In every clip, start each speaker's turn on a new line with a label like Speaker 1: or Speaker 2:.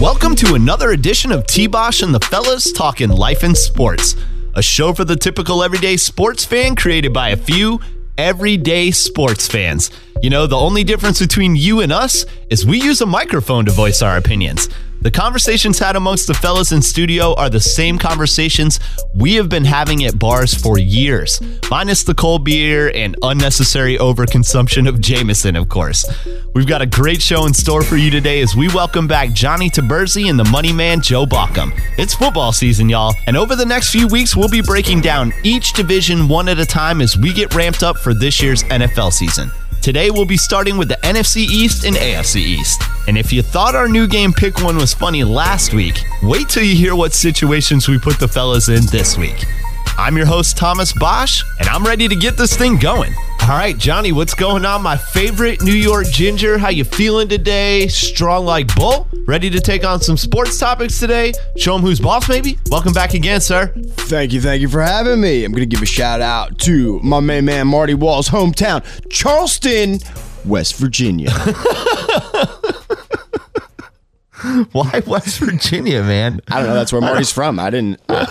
Speaker 1: Welcome to another edition of T Bosch and the Fellas talking life and sports, a show for the typical everyday sports fan created by a few everyday sports fans. You know, the only difference between you and us is we use a microphone to voice our opinions. The conversations had amongst the fellas in studio are the same conversations we have been having at bars for years, minus the cold beer and unnecessary overconsumption of Jameson, of course. We've got a great show in store for you today as we welcome back Johnny Taberzi and the money man Joe Bauckham. It's football season, y'all, and over the next few weeks, we'll be breaking down each division one at a time as we get ramped up for this year's NFL season. Today we'll be starting with the NFC East and AFC East. And if you thought our new game pick one was funny last week, wait till you hear what situations we put the fellas in this week. I'm your host, Thomas Bosch, and I'm ready to get this thing going. All right, Johnny, what's going on? My favorite New York ginger. How you feeling today? Strong like bull? Ready to take on some sports topics today? Show them who's boss, maybe? Welcome back again, sir.
Speaker 2: Thank you, thank you for having me. I'm going to give a shout out to my main man Marty Wall's hometown, Charleston, West Virginia.
Speaker 1: Why West Virginia, man?
Speaker 2: I don't know. That's where Marty's from. I didn't. I,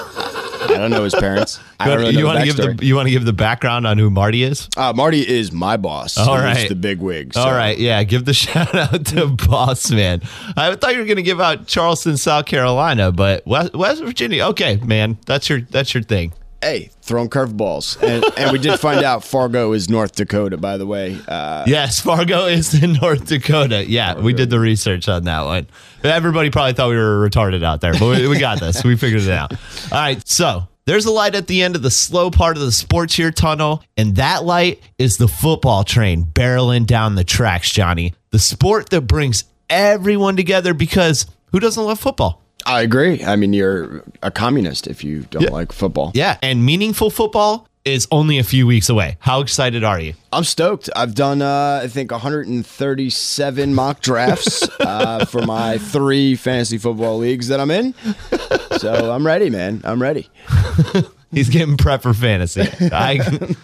Speaker 2: I don't know his parents. I don't really
Speaker 1: you want to give the you want to give the background on who Marty is?
Speaker 2: Uh, Marty is my boss.
Speaker 1: All
Speaker 2: He's the big wig.
Speaker 1: All
Speaker 2: so-
Speaker 1: right, yeah, give the shout out to Boss Man. I thought you were going to give out Charleston, South Carolina, but West, West Virginia. Okay, man, that's your that's your thing.
Speaker 2: Hey, throwing curveballs, and, and we did find out Fargo is North Dakota. By the way, uh,
Speaker 1: Yes, Fargo is in North Dakota. Yeah, we did the research on that one. Everybody probably thought we were retarded out there, but we, we got this. We figured it out. All right, so there's a light at the end of the slow part of the sports here tunnel, and that light is the football train barreling down the tracks, Johnny. The sport that brings everyone together because who doesn't love football?
Speaker 2: I agree. I mean, you're a communist if you don't like football.
Speaker 1: Yeah, and meaningful football is only a few weeks away. How excited are you?
Speaker 2: I'm stoked. I've done, uh, I think, 137 mock drafts uh, for my three fantasy football leagues that I'm in. So I'm ready, man. I'm ready.
Speaker 1: He's getting prep for fantasy. I,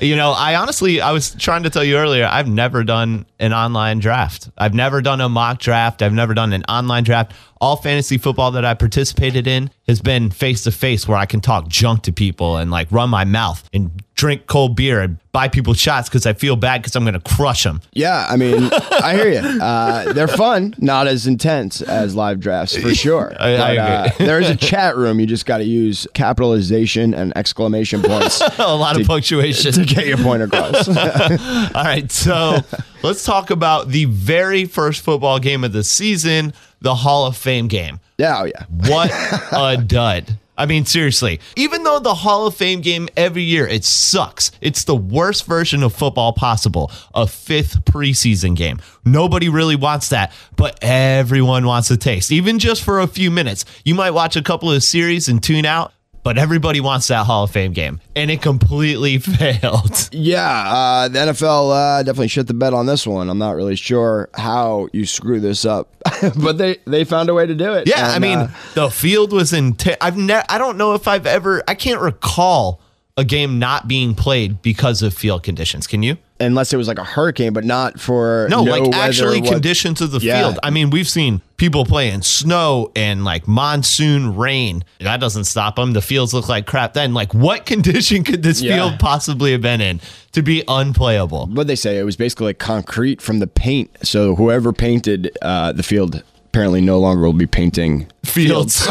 Speaker 1: you know, I honestly, I was trying to tell you earlier, I've never done an online draft. I've never done a mock draft. I've never done an online draft. All fantasy football that I participated in has been face to face where I can talk junk to people and like run my mouth and drink cold beer and buy people shots because I feel bad because I'm going to crush them.
Speaker 2: Yeah, I mean, I hear you. Uh, they're fun, not as intense as live drafts for sure.
Speaker 1: I- I
Speaker 2: But, uh, there's a chat room. You just got to use capitalization and exclamation points
Speaker 1: A lot of punctuation.
Speaker 2: to get your point across.
Speaker 1: All right, so let's talk about the very first football game of the season, the Hall of Fame game.
Speaker 2: yeah, oh yeah.
Speaker 1: What a dud. I mean, seriously, even though the Hall of Fame game every year, it sucks. It's the worst version of football possible, a fifth preseason game. Nobody really wants that, but everyone wants a taste, even just for a few minutes. You might watch a couple of series and tune out, but everybody wants that Hall of Fame game, and it completely failed.
Speaker 2: Yeah, uh, the NFL uh, definitely shit the bed on this one. I'm not really sure how you screw this up, but they they found a way to do it.
Speaker 1: Yeah, I mean,
Speaker 2: uh,
Speaker 1: the field was in. I've ne- I don't know if I've ever. I can't recall a game not being played because of field conditions. Can you?
Speaker 2: Unless it was like a hurricane, but not for
Speaker 1: No, like actually conditions of the
Speaker 2: Yeah.
Speaker 1: field. I mean, we've seen people play in snow and like monsoon rain. That doesn't stop them. The fields look like crap. Then, like, what condition could this
Speaker 2: Yeah.
Speaker 1: field possibly have been in to be unplayable?
Speaker 2: What they say it was basically like concrete from the paint. So whoever painted uh, the field apparently no longer will be painting
Speaker 1: Fields.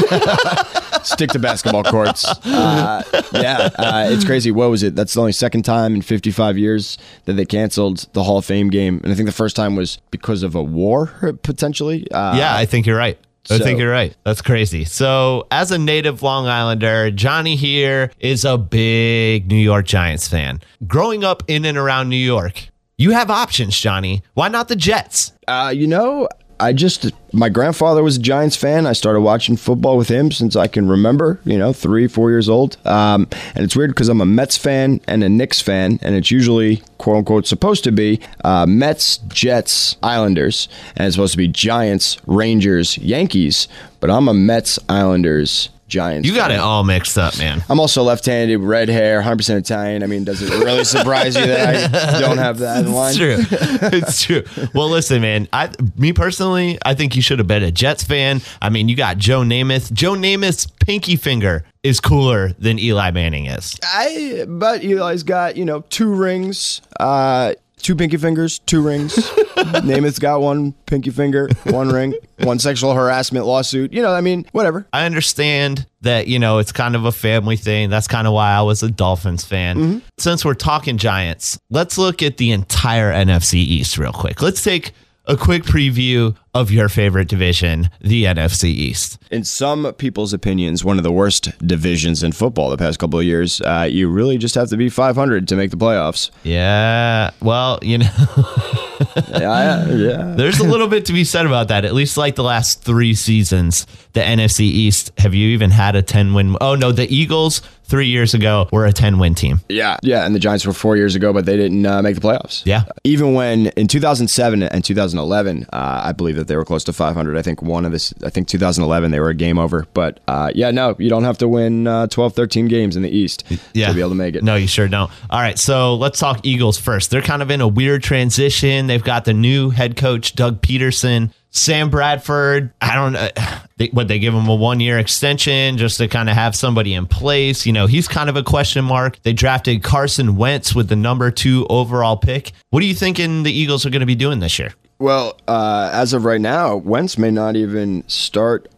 Speaker 2: stick to basketball courts. Uh, yeah, uh, it's crazy. What was it? That's the only second time in 55 years that they canceled the Hall of Fame game, and I think the first time was because of a war potentially. Uh,
Speaker 1: Yeah, I think you're right. I think you're right. That's crazy. So, as a native Long Islander, Johnny here is a big New York Giants fan. Growing up in and around New York, you have options, Johnny. Why not the Jets?
Speaker 2: Uh, you know, I just my grandfather was a Giants fan. I started watching football with him since I can remember. You know, three, four years old. Um, and it's weird because I'm a Mets fan and a Knicks fan, and it's usually quote unquote supposed to be uh, Mets, Jets, Islanders, and it's supposed to be Giants, Rangers, Yankees. But I'm a Mets, Islanders, Giants.
Speaker 1: You got
Speaker 2: fan.
Speaker 1: it all mixed up, man.
Speaker 2: I'm also left-handed, red hair, 100% Italian. I mean, does it really surprise you that I don't have that in line?
Speaker 1: It's true. It's true. Well, listen, man. I, me personally, I think you should have been a Jets fan. I mean, you got Joe Namath. Joe Namath's pinky finger is cooler than Eli Manning is.
Speaker 2: I but Eli's got you know two rings, uh, two pinky fingers, two rings. Namath's got one pinky finger, one ring, one sexual harassment lawsuit. You know, I mean, whatever.
Speaker 1: I understand that, you know, it's kind of a family thing. That's kind of why I was a Dolphins fan. Mm-hmm. Since we're talking Giants, let's look at the entire NFC East real quick. Let's take a quick preview of your favorite division, the NFC East.
Speaker 2: In some people's opinions, one of the worst divisions in football the past couple of years. Uh, you really just have to be 500 to make the playoffs.
Speaker 1: Yeah. Well, you know.
Speaker 2: Yeah, yeah.
Speaker 1: There's a little bit to be said about that. At least like the last three seasons, the NFC East. Have you even had a 10 win? Oh, no, the Eagles three years ago were a 10 win team.
Speaker 2: Yeah, yeah, and the Giants were four years ago, but they didn't uh, make the playoffs.
Speaker 1: Yeah.
Speaker 2: even when in 2007 and 2011, uh, I believe that they were close to 500. I think one of this, I think 2011 they were a game over. But uh, yeah, no, you don't have to win uh, 12, 13 games in the East
Speaker 1: Yeah.
Speaker 2: to be able to make it.
Speaker 1: No, you sure don't. All right. So let's talk Eagles first. They're kind of in a weird transition. They've got the new head coach, Doug Pederson. Sam Bradford, I don't know. They, what they give him a one year extension just to kind of have somebody in place. You know, he's kind of a question mark. They drafted Carson Wentz with the number two overall pick. What are you thinking the Eagles are going to be doing this year?
Speaker 2: Well, uh, as of right now, Wentz may not even start.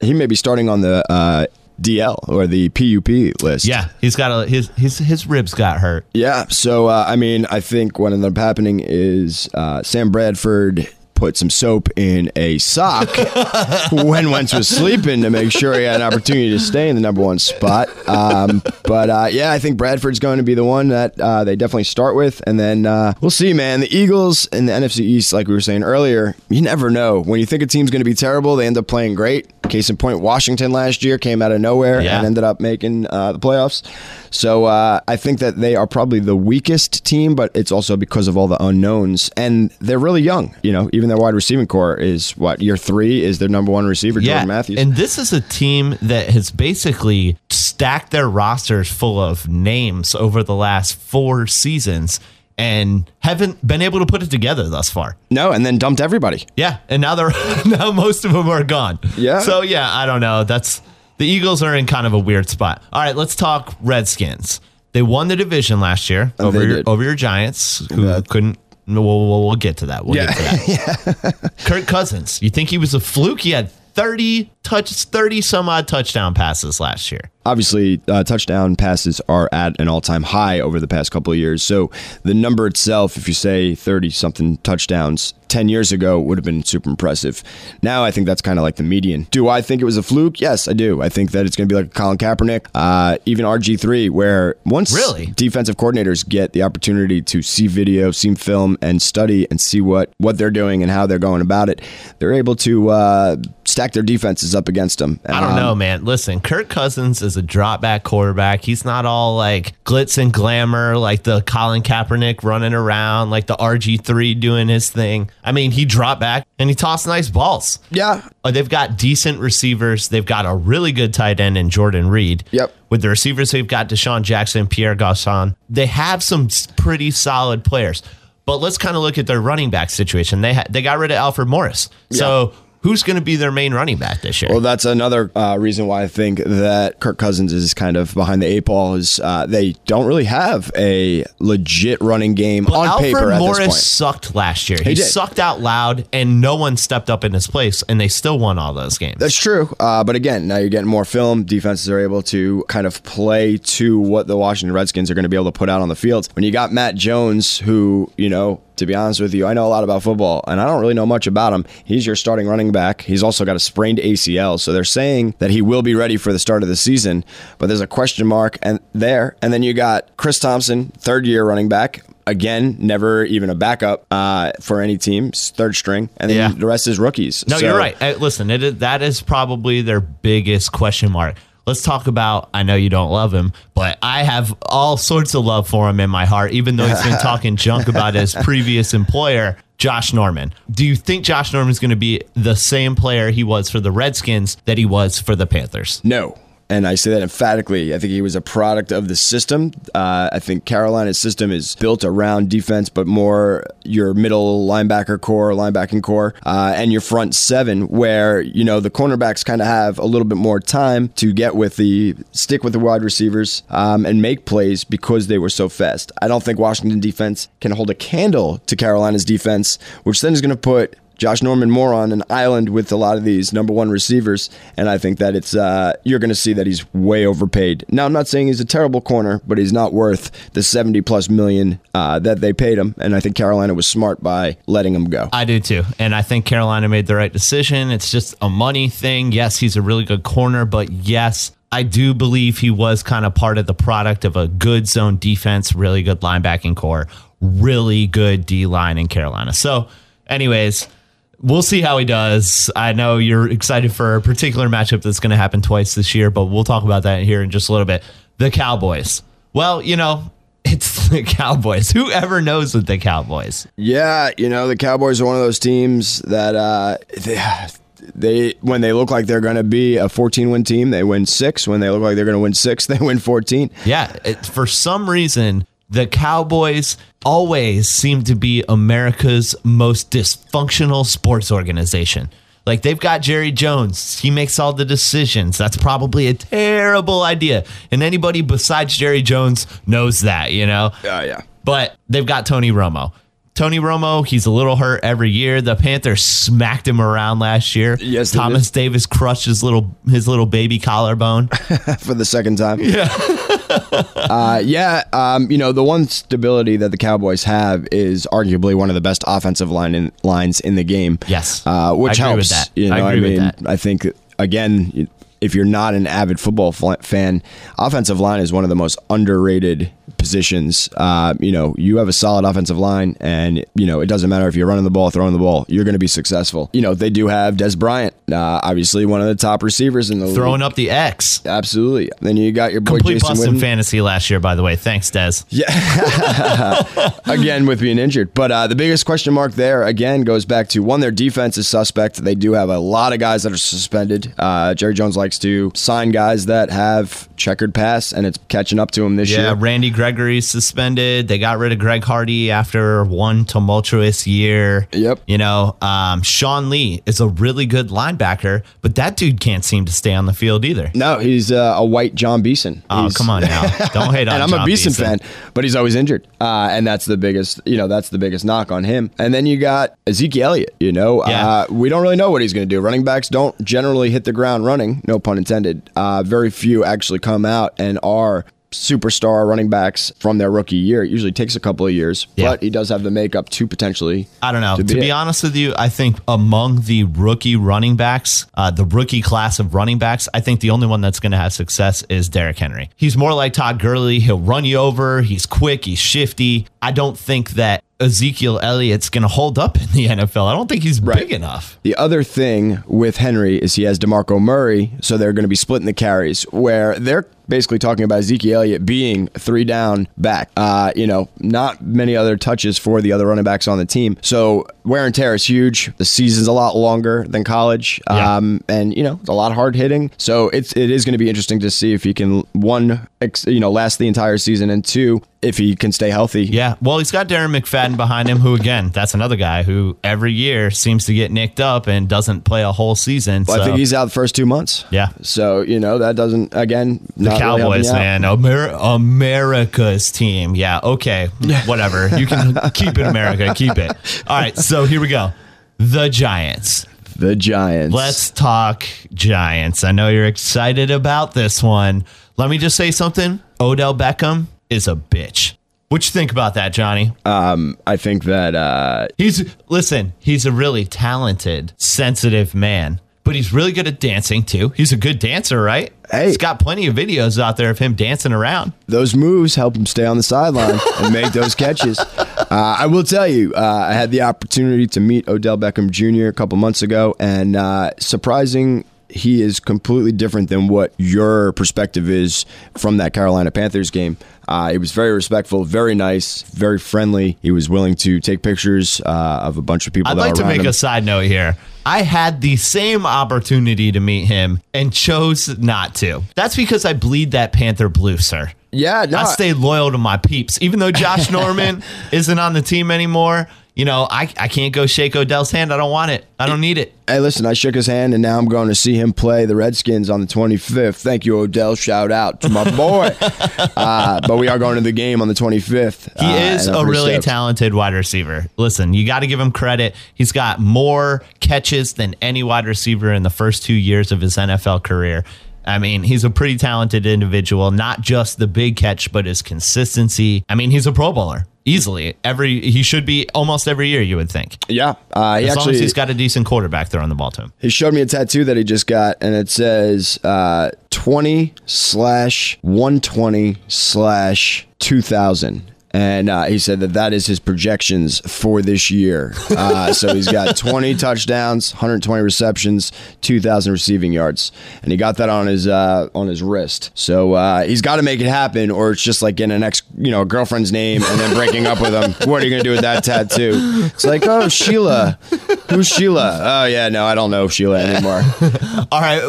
Speaker 2: He may be starting on the uh, DL or the PUP list.
Speaker 1: Yeah, he's got a his his his ribs got hurt.
Speaker 2: Yeah. So, uh, I mean, I think what ended up happening is uh, Sam Bradford put some soap in a sock when Wentz was sleeping to make sure he had an opportunity to stay in the number one spot. Um, but uh, yeah, I think Bradford's going to be the one that uh, they definitely start with. And then uh, we'll see, man. The Eagles in the NFC East, like we were saying earlier, you never know. When you think a team's going to be terrible, they end up playing great. Case in point, Washington last year came out of nowhere
Speaker 1: Yeah.
Speaker 2: and ended up making uh, the playoffs. So uh, I think that they are probably the weakest team, but it's also because of all the unknowns, and they're really young. You know, even their wide receiving corps is what year three is their number one receiver, Jordan Matthews.
Speaker 1: And this is a team that has basically stacked their rosters full of names over the last four seasons and haven't been able to put it together thus far.
Speaker 2: no, and then dumped everybody.
Speaker 1: Yeah, and now they're now most of them are gone.
Speaker 2: Yeah.
Speaker 1: So yeah, I don't know. That's the Eagles are in kind of a weird spot. All right, let's talk Redskins. They won the division last year oh,
Speaker 2: over
Speaker 1: your, over your Giants, who
Speaker 2: Yeah.
Speaker 1: couldn't. We'll, we'll, we'll get to that. We'll
Speaker 2: Yeah.
Speaker 1: get to that. Kirk Cousins. You think he was a fluke? He had thirty touch, thirty some odd touchdown passes last year.
Speaker 2: Obviously, uh, touchdown passes are at an all-time high over the past couple of years. So the number itself, if you say thirty-something touchdowns, ten years ago would have been super impressive. Now I think that's kind of like the median. Do I think it was a fluke? Yes, I do. I think that it's going to be like Colin Kaepernick, uh, even RG three, where once
Speaker 1: Really?
Speaker 2: defensive coordinators get the opportunity to see video, see film, and study and see what what they're doing and how they're going about it, they're able to uh, stack their defenses up against them.
Speaker 1: I don't
Speaker 2: Um,
Speaker 1: know, man. Listen, Kirk Cousins is a drop back quarterback. He's not all like glitz and glamour like the Colin Kaepernick running around, like the RG3 doing his thing. I mean, he dropped back and he tossed nice balls.
Speaker 2: Yeah,
Speaker 1: They've got decent receivers. They've got a really good tight end in Jordan Reed.
Speaker 2: Yep.
Speaker 1: With the receivers, they've got DeSean Jackson, Pierre Garcon. They have some pretty solid players. But let's kind of look at their running back situation. They ha- they got rid of Alfred Morris. So who's going to be their main running back this year?
Speaker 2: Well, that's another uh, reason why I think that Kirk Cousins is kind of behind the eight ball. Is uh, they don't really have a legit running game
Speaker 1: But
Speaker 2: on
Speaker 1: Alfred
Speaker 2: paper at
Speaker 1: Morris
Speaker 2: this point.
Speaker 1: sucked last year. He,
Speaker 2: did.
Speaker 1: sucked out loud, and no one stepped up in his place, and they still won all those games.
Speaker 2: That's true, uh, but again, now you're getting more film. Defenses are able to kind of play to what the Washington Redskins are going to be able to put out on the field. When you got Matt Jones, who you know, to be honest with you, I know a lot about football, and I don't really know much about him. He's your starting running back. He's also got a sprained ACL, so they're saying that he will be ready for the start of the season, but there's a question mark and there. And then you got Chris Thompson, third year running back. Again, never even a backup uh, for any team, third string, and then
Speaker 1: Yeah.
Speaker 2: the rest is rookies.
Speaker 1: No,
Speaker 2: So-
Speaker 1: you're right. Listen, it that is probably their biggest question mark. Let's talk about. I know you don't love him, but I have all sorts of love for him in my heart, even though he's been talking junk about his previous employer. Josh Norman. Do you think Josh Norman is going to be the same player he was for the Redskins that he was for the Panthers?
Speaker 2: No. And I say that emphatically. I think he was a product of the system. Uh, I think Carolina's system is built around defense, but more your middle linebacker corps, linebacking corps, uh, and your front seven, where you know the cornerbacks kind of have a little bit more time to get with the stick with the wide receivers um, and make plays because they were so fast. I don't think Washington defense can hold a candle to Carolina's defense, which then is going to put Josh Norman more on an island with a lot of these number one receivers, and I think that it's uh, you're going to see that he's way overpaid. Now, I'm not saying he's a terrible corner, but he's not worth the 70 plus million uh, that they paid him, and I think Carolina was smart by letting him go.
Speaker 1: I do too, and I think Carolina made the right decision. It's just a money thing. Yes, he's a really good corner, but yes. I do believe he was kind of part of the product of a good zone defense, really good linebacking corps, really good D line in Carolina. So, anyways, we'll see how he does. I know you're excited for a particular matchup that's going to happen twice this year, but we'll talk about that here in just a little bit. The Cowboys. Well, you know, it's the Cowboys. Whoever knows with the Cowboys?
Speaker 2: Yeah, you know, the Cowboys are one of those teams that uh, they, they when they look like they're going to be a 14 win team, they win six. When they look like they're going to win six, they win 14.
Speaker 1: Yeah, it, for some reason, the Cowboys always seem to be America's most dysfunctional sports organization. Like they've got Jerry Jones. He makes all the decisions. That's probably a terrible idea. And anybody besides Jerry Jones knows that, you know?
Speaker 2: Yeah, yeah.
Speaker 1: But they've got Tony Romo. Tony Romo, he's a little hurt every year. The Panthers smacked him around last year.
Speaker 2: Yes,
Speaker 1: Thomas Davis crushed his little his little baby collarbone
Speaker 2: for the second time.
Speaker 1: Yeah.
Speaker 2: uh, yeah, um, you know the one stability that the Cowboys have is arguably one of the best offensive line in, lines in the game.
Speaker 1: Yes,
Speaker 2: uh, which helps. You know,
Speaker 1: I
Speaker 2: I mean. I think again, if you're not an avid football fan, offensive line is one of the most underrated positions. Uh, you know, you have a solid offensive line, and you know it doesn't matter if you're running the ball, throwing the ball, you're going to be successful. You know, they do have Dez Bryant, uh, obviously one of the top receivers in the league.
Speaker 1: throwing
Speaker 2: league.
Speaker 1: up the X.
Speaker 2: Absolutely. Then you got your boy
Speaker 1: Complete
Speaker 2: Jason
Speaker 1: bust in
Speaker 2: Witten.
Speaker 1: fantasy last year, by the way. Thanks, Dez.
Speaker 2: Yeah. again, with being injured. But uh, the biggest question mark there, again, goes back to one, their defense is suspect. They do have a lot of guys that are suspended. Uh, Jerry Jones likes to sign guys that have checkered pass, and it's catching up to him this
Speaker 1: Yeah,
Speaker 2: year.
Speaker 1: Yeah, Randy Gregory's suspended. They got rid of Greg Hardy after one tumultuous year.
Speaker 2: Yep.
Speaker 1: You know, um, Sean Lee is a really good linebacker, but that dude can't seem to stay on the field either.
Speaker 2: No, he's uh, a white Jon Beason.
Speaker 1: Oh,
Speaker 2: He's-
Speaker 1: come on now. Don't hate on
Speaker 2: and I'm
Speaker 1: John
Speaker 2: a Beason,
Speaker 1: Beason.
Speaker 2: fan, but he's always injured, uh, and that's the biggest, you know, that's the biggest knock on him. And then you got Ezekiel Elliott. You know,
Speaker 1: Yeah.
Speaker 2: uh, we don't really know what he's going to do. Running backs don't generally hit the ground running, no pun intended. Uh, very few actually come out and are superstar running backs from their rookie year. It usually takes a couple of years,
Speaker 1: Yeah.
Speaker 2: but he does have the makeup to potentially.
Speaker 1: I don't know. To
Speaker 2: To
Speaker 1: be,
Speaker 2: be
Speaker 1: honest with you, I think among the rookie running backs, uh, the rookie class of running backs, I think the only one that's going to have success is Derrick Henry. He's more like Todd Gurley. He'll run you over. He's quick. He's shifty. I don't think that Ezekiel Elliott's going to hold up in the NFL. I don't think he's big enough.
Speaker 2: The other thing with Henry is he has DeMarco Murray, so they're going to be splitting the carries, where they're basically talking about Ezekiel Elliott being three down back. Uh, you know, not many other touches for the other running backs on the team. So wear and tear is huge. The season's a lot longer than college.
Speaker 1: Yeah.
Speaker 2: Um, and you know, it's a lot hard hitting. So it's it is going to be interesting to see if he can one, ex, you know, last the entire season, and two, if he can stay healthy.
Speaker 1: Yeah. Well, he's got Darren McFadden behind him, who, again, that's another guy who every year seems to get nicked up and doesn't play a whole season.
Speaker 2: Well,
Speaker 1: so.
Speaker 2: I think he's out the first two months.
Speaker 1: Yeah.
Speaker 2: So you know that doesn't again
Speaker 1: The
Speaker 2: not really
Speaker 1: Cowboys,
Speaker 2: you
Speaker 1: man. Amer- America's team. Yeah, okay. Whatever. You can keep it America. Keep it. All right, so here we go. The Giants.
Speaker 2: The Giants.
Speaker 1: Let's talk Giants. I know you're excited about this one. Let me just say something. Odell Beckham is a bitch. What you think about that, Johnny?
Speaker 2: Um, I think that uh,
Speaker 1: He's listen, he's a really talented, sensitive man, but he's really good at dancing too. He's a good dancer, right?
Speaker 2: Hey.
Speaker 1: He's got plenty of videos out there of him dancing around.
Speaker 2: those moves help him stay on the sideline and make those catches. Uh, I will tell you, uh, I had the opportunity to meet Odell Beckham Jr. a couple months ago, and uh, surprising he is completely different than what your perspective is from that Carolina Panthers game. Uh, he was very respectful, very nice, very friendly. He was willing to take pictures uh, of a bunch of people.
Speaker 1: I'd like to make
Speaker 2: him.
Speaker 1: a side note here. I had the same opportunity to meet him and chose not to. That's because I bleed that Panther blue, sir.
Speaker 2: Yeah, no,
Speaker 1: I stayed loyal to my peeps. Even though Josh Norman isn't on the team anymore, you know, I, I can't go shake Odell's hand. I don't want it. I don't need it.
Speaker 2: Hey, listen, I shook his hand, and now I'm going to see him play the Redskins on the 25th. Thank you, Odell. Shout out to my boy. uh, but we are going to the game on the 25th.
Speaker 1: He
Speaker 2: uh,
Speaker 1: is a really
Speaker 2: stoked.
Speaker 1: talented wide receiver. Listen, you got to give him credit. He's got more catches than any wide receiver in the first two years of his NFL career. I mean, he's a pretty talented individual, not just the big catch, but his consistency. I mean, he's a Pro Bowler easily. Every he should be almost every year, you would think.
Speaker 2: Yeah, uh, he
Speaker 1: As long as he's got a decent quarterback throwing the ball to him.
Speaker 2: he showed me a tattoo that he just got, and it says uh, 20 slash 120 slash 2000. And uh, he said that that is his projections for this year. Uh, so he's got 20 touchdowns, 120 receptions, 2,000 receiving yards, and he got that on his uh, on his wrist. So uh, he's got to make it happen, or it's just like getting an ex, you know, girlfriend's name and then breaking up with him. What are you gonna do with that tattoo? It's like, oh, Sheila. Who's Sheila? Oh yeah, no, I don't know Sheila anymore.
Speaker 1: All right.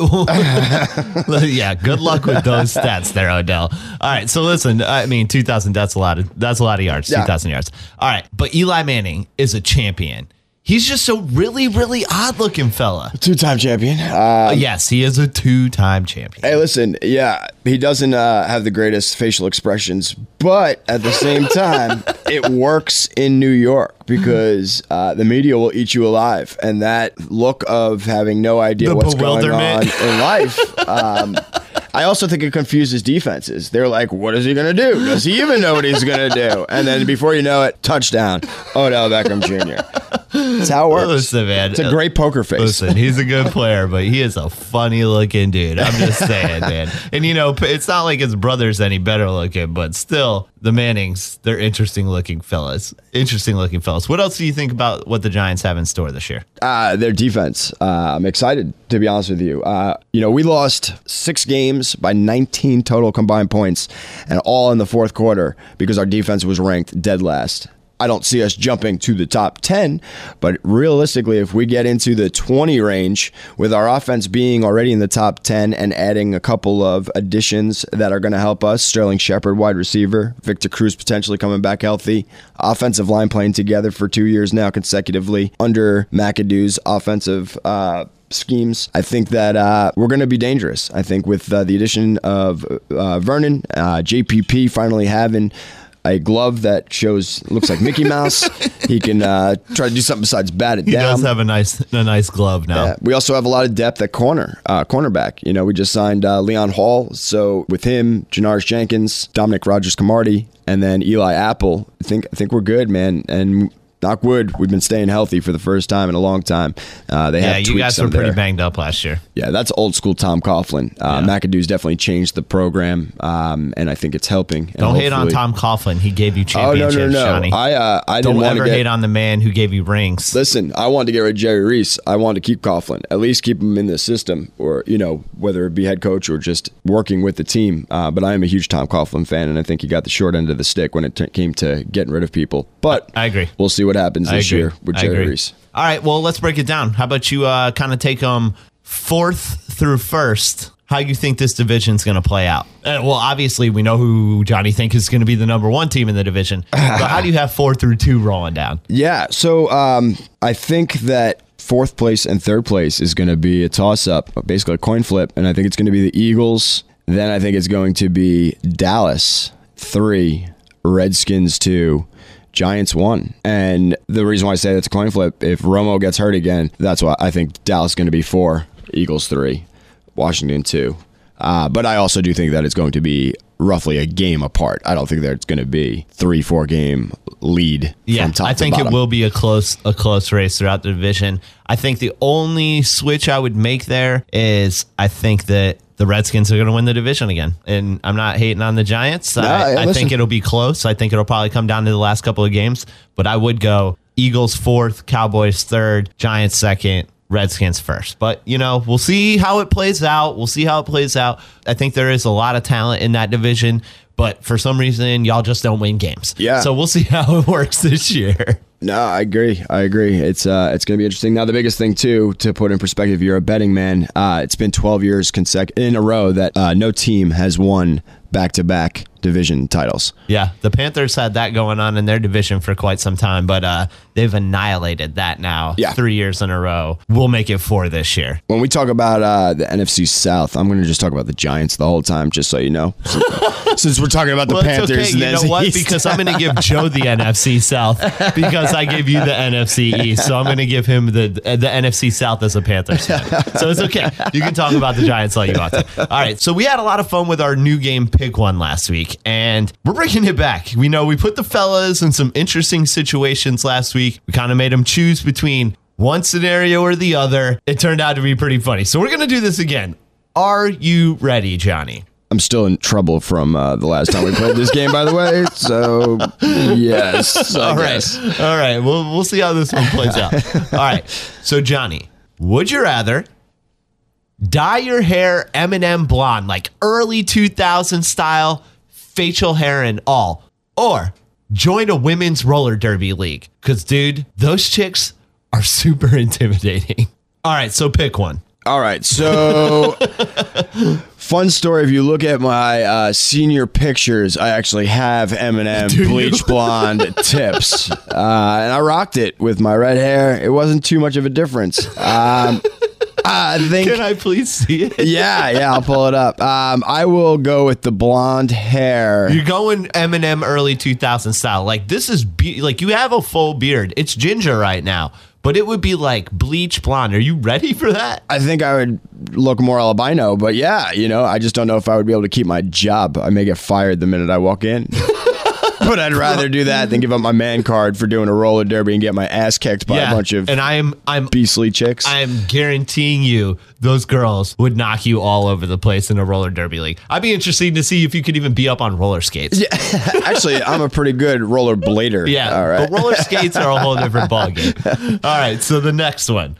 Speaker 1: yeah, good luck with those stats there, Odell. All right. So listen, I mean, 2,000, that's a lot of, that's a lot of yards,
Speaker 2: Yeah.
Speaker 1: 2,000 yards. All right. But Eli Manning is a champion. He's just a really, really odd looking fella.
Speaker 2: Two-time champion. Uh,
Speaker 1: Uh, yes, he is a two time champion.
Speaker 2: hey, listen, yeah, he doesn't uh, have the greatest facial expressions, but at the same time, it works in New York because uh, the media will eat you alive, and that look of having no idea
Speaker 1: The
Speaker 2: what's going on in life. Um, I also think it confuses defenses. They're like, "What is he going to do? Does he even know what he's going to do?" And then before you know it, touchdown, Odell Beckham Jr. That's how it works.
Speaker 1: Listen, man.
Speaker 2: It's a great poker face.
Speaker 1: Listen, he's a good player, but he is a funny looking dude. I'm just saying, man. And you know, it's not like his brother's any better looking, but still, the Mannings, they're interesting looking fellas. Interesting looking fellas. What else do you think about what the Giants have in store this year?
Speaker 2: Uh, their defense. Uh, I'm excited to be honest with you. Uh, you know, we lost six games by 19 total combined points, and all in the fourth quarter because our defense was ranked dead last. I don't see us jumping to the top 10, but realistically, if we get into the 20 range with our offense being already in the top 10 and adding a couple of additions that are going to help us Sterling Shepard, wide receiver, Victor Cruz potentially coming back healthy, offensive line playing together for two years now consecutively under McAdoo's offensive. Uh, schemes. I think that uh, we're going to be dangerous. I think with uh, the addition of uh, Vernon, uh, JPP finally having a glove that shows looks like Mickey Mouse, he can uh, try to do something besides bat it
Speaker 1: He
Speaker 2: down.
Speaker 1: does have a nice a nice glove now.
Speaker 2: Yeah, we also have a lot of depth at corner, uh, cornerback. You know, we just signed uh, Leon Hall, so with him, Janoris Jenkins, Dominique Rodgers-Cromartie, and then Eli Apple. I think I think we're good, man. And knock wood, we've been staying healthy for the first time in a long time. Uh, they
Speaker 1: Yeah,
Speaker 2: have
Speaker 1: you guys were pretty
Speaker 2: their-
Speaker 1: banged up last year.
Speaker 2: yeah, that's old school Tom Coughlin. Uh,
Speaker 1: Yeah.
Speaker 2: McAdoo's definitely changed the program, um, and I think it's helping. And
Speaker 1: Don't hate on Tom Coughlin. He gave you championships,
Speaker 2: Oh no, no, no!
Speaker 1: Johnny.
Speaker 2: I uh, I
Speaker 1: Don't ever
Speaker 2: to get.
Speaker 1: hate on the man who gave you rings.
Speaker 2: Listen, I wanted to get rid of Jerry Reese. I wanted to keep Coughlin, at least keep him in the system, or you know, whether it be head coach or just working with the team. Uh, but I am a huge Tom Coughlin fan, and I think he got the short end of the stick when it t- came to getting rid of people. But
Speaker 1: I agree.
Speaker 2: We'll see what happens
Speaker 1: I
Speaker 2: this
Speaker 1: agree.
Speaker 2: year with Jerry. Reese.
Speaker 1: All right, well, let's break it down. How about you uh, kind of take them fourth through first? How you think this division's going to play out? Uh, well, obviously, we know who Johnny think is going to be the number one team in the division. but how do you have four through two rolling down?
Speaker 2: Yeah, so um, I think that fourth place and third place is going to be a toss up, basically a coin flip, and I think it's going to be the Eagles. Then I think it's going to be Dallas three, Redskins two. Giants one. And the reason why I say that's a coin flip, if Romo gets hurt again, that's why I think Dallas is going to be four, Eagles three, Washington two. Uh, but I also do think that it's going to be roughly a game apart. I don't think that it's going to be three, four game lead.
Speaker 1: Yeah,
Speaker 2: from top
Speaker 1: I think it will be a close a close race throughout the division. I think the only switch I would make there is I think that the Redskins are going to win the division again, and I'm not hating on the Giants. I,
Speaker 2: yeah,
Speaker 1: I think it'll be close. I think it'll probably come down to the last couple of games, but I would go Eagles fourth, Cowboys third, Giants second, Redskins first. But, you know, we'll see how it plays out. We'll see how it plays out. I think there is a lot of talent in that division, but for some reason, y'all just don't win games.
Speaker 2: Yeah.
Speaker 1: So we'll see how it works this year.
Speaker 2: No, I agree. I agree. It's uh, it's going to be interesting. Now, the biggest thing too, to put in perspective, you're a betting man. Uh, it's been 12 years consec- in a row that uh, no team has won back-to-back division titles.
Speaker 1: Yeah, the Panthers had that going on in their division for quite some time, but uh, they've annihilated that now.
Speaker 2: Yeah.
Speaker 1: three years in a row. We'll make it four this year.
Speaker 2: When we talk about uh, the NFC South, I'm going to just talk about the Giants the whole time, just so you know. Since we're talking about the
Speaker 1: Well,
Speaker 2: Panthers,
Speaker 1: okay.
Speaker 2: and
Speaker 1: You know what?
Speaker 2: East.
Speaker 1: Because I'm going to give Joe the NFC South because I gave you the NFC East. So I'm going to give him the the NFC South as a Panthers fan. So it's okay. You can talk about the Giants all you want to. All right. So we had a lot of fun with our new game pick one last week, and we're bringing it back. We know we put the fellas in some interesting situations last week. We kind of made them choose between one scenario or the other. It turned out to be pretty funny. So we're going to do this again. Are you ready, Johnny?
Speaker 2: I'm still in trouble from uh, the last time we played this game, by the way. So yes, I
Speaker 1: All right.
Speaker 2: guess.
Speaker 1: All right. We'll we'll see how this one plays out. All right. So Johnny, would you rather dye your hair Eminem blonde, like early 2000 style, facial hair and all, or join a women's roller derby league? Because dude, those chicks are super intimidating. All right. So pick one.
Speaker 2: All right, so fun story. If you look at my uh, senior pictures, I actually have Eminem bleach blonde tips, uh, and I rocked it with my red hair. It wasn't too much of a difference. Um, I think.
Speaker 1: Can I please see it?
Speaker 2: yeah, yeah, I'll pull it up. Um, I will go with the blonde hair.
Speaker 1: You're going Eminem early 2000 style. Like this is be- like you have a full beard. It's ginger right now, but it would be like bleach blonde. Are you ready for that?
Speaker 2: I think I would look more albino, but yeah, you know, I just don't know if I would be able to keep my job. I may get fired the minute I walk in. but I'd rather do that than give up my man card for doing a roller derby and get my ass kicked by a bunch of
Speaker 1: and I'm I'm
Speaker 2: beastly chicks.
Speaker 1: I'm guaranteeing you those girls would knock you all over the place in a roller derby league. I'd be interested to see if you could even be up on roller skates. Yeah,
Speaker 2: Actually, I'm a pretty good roller blader. Yeah, All right.
Speaker 1: but roller skates are a whole different ballgame. All right, so the next one.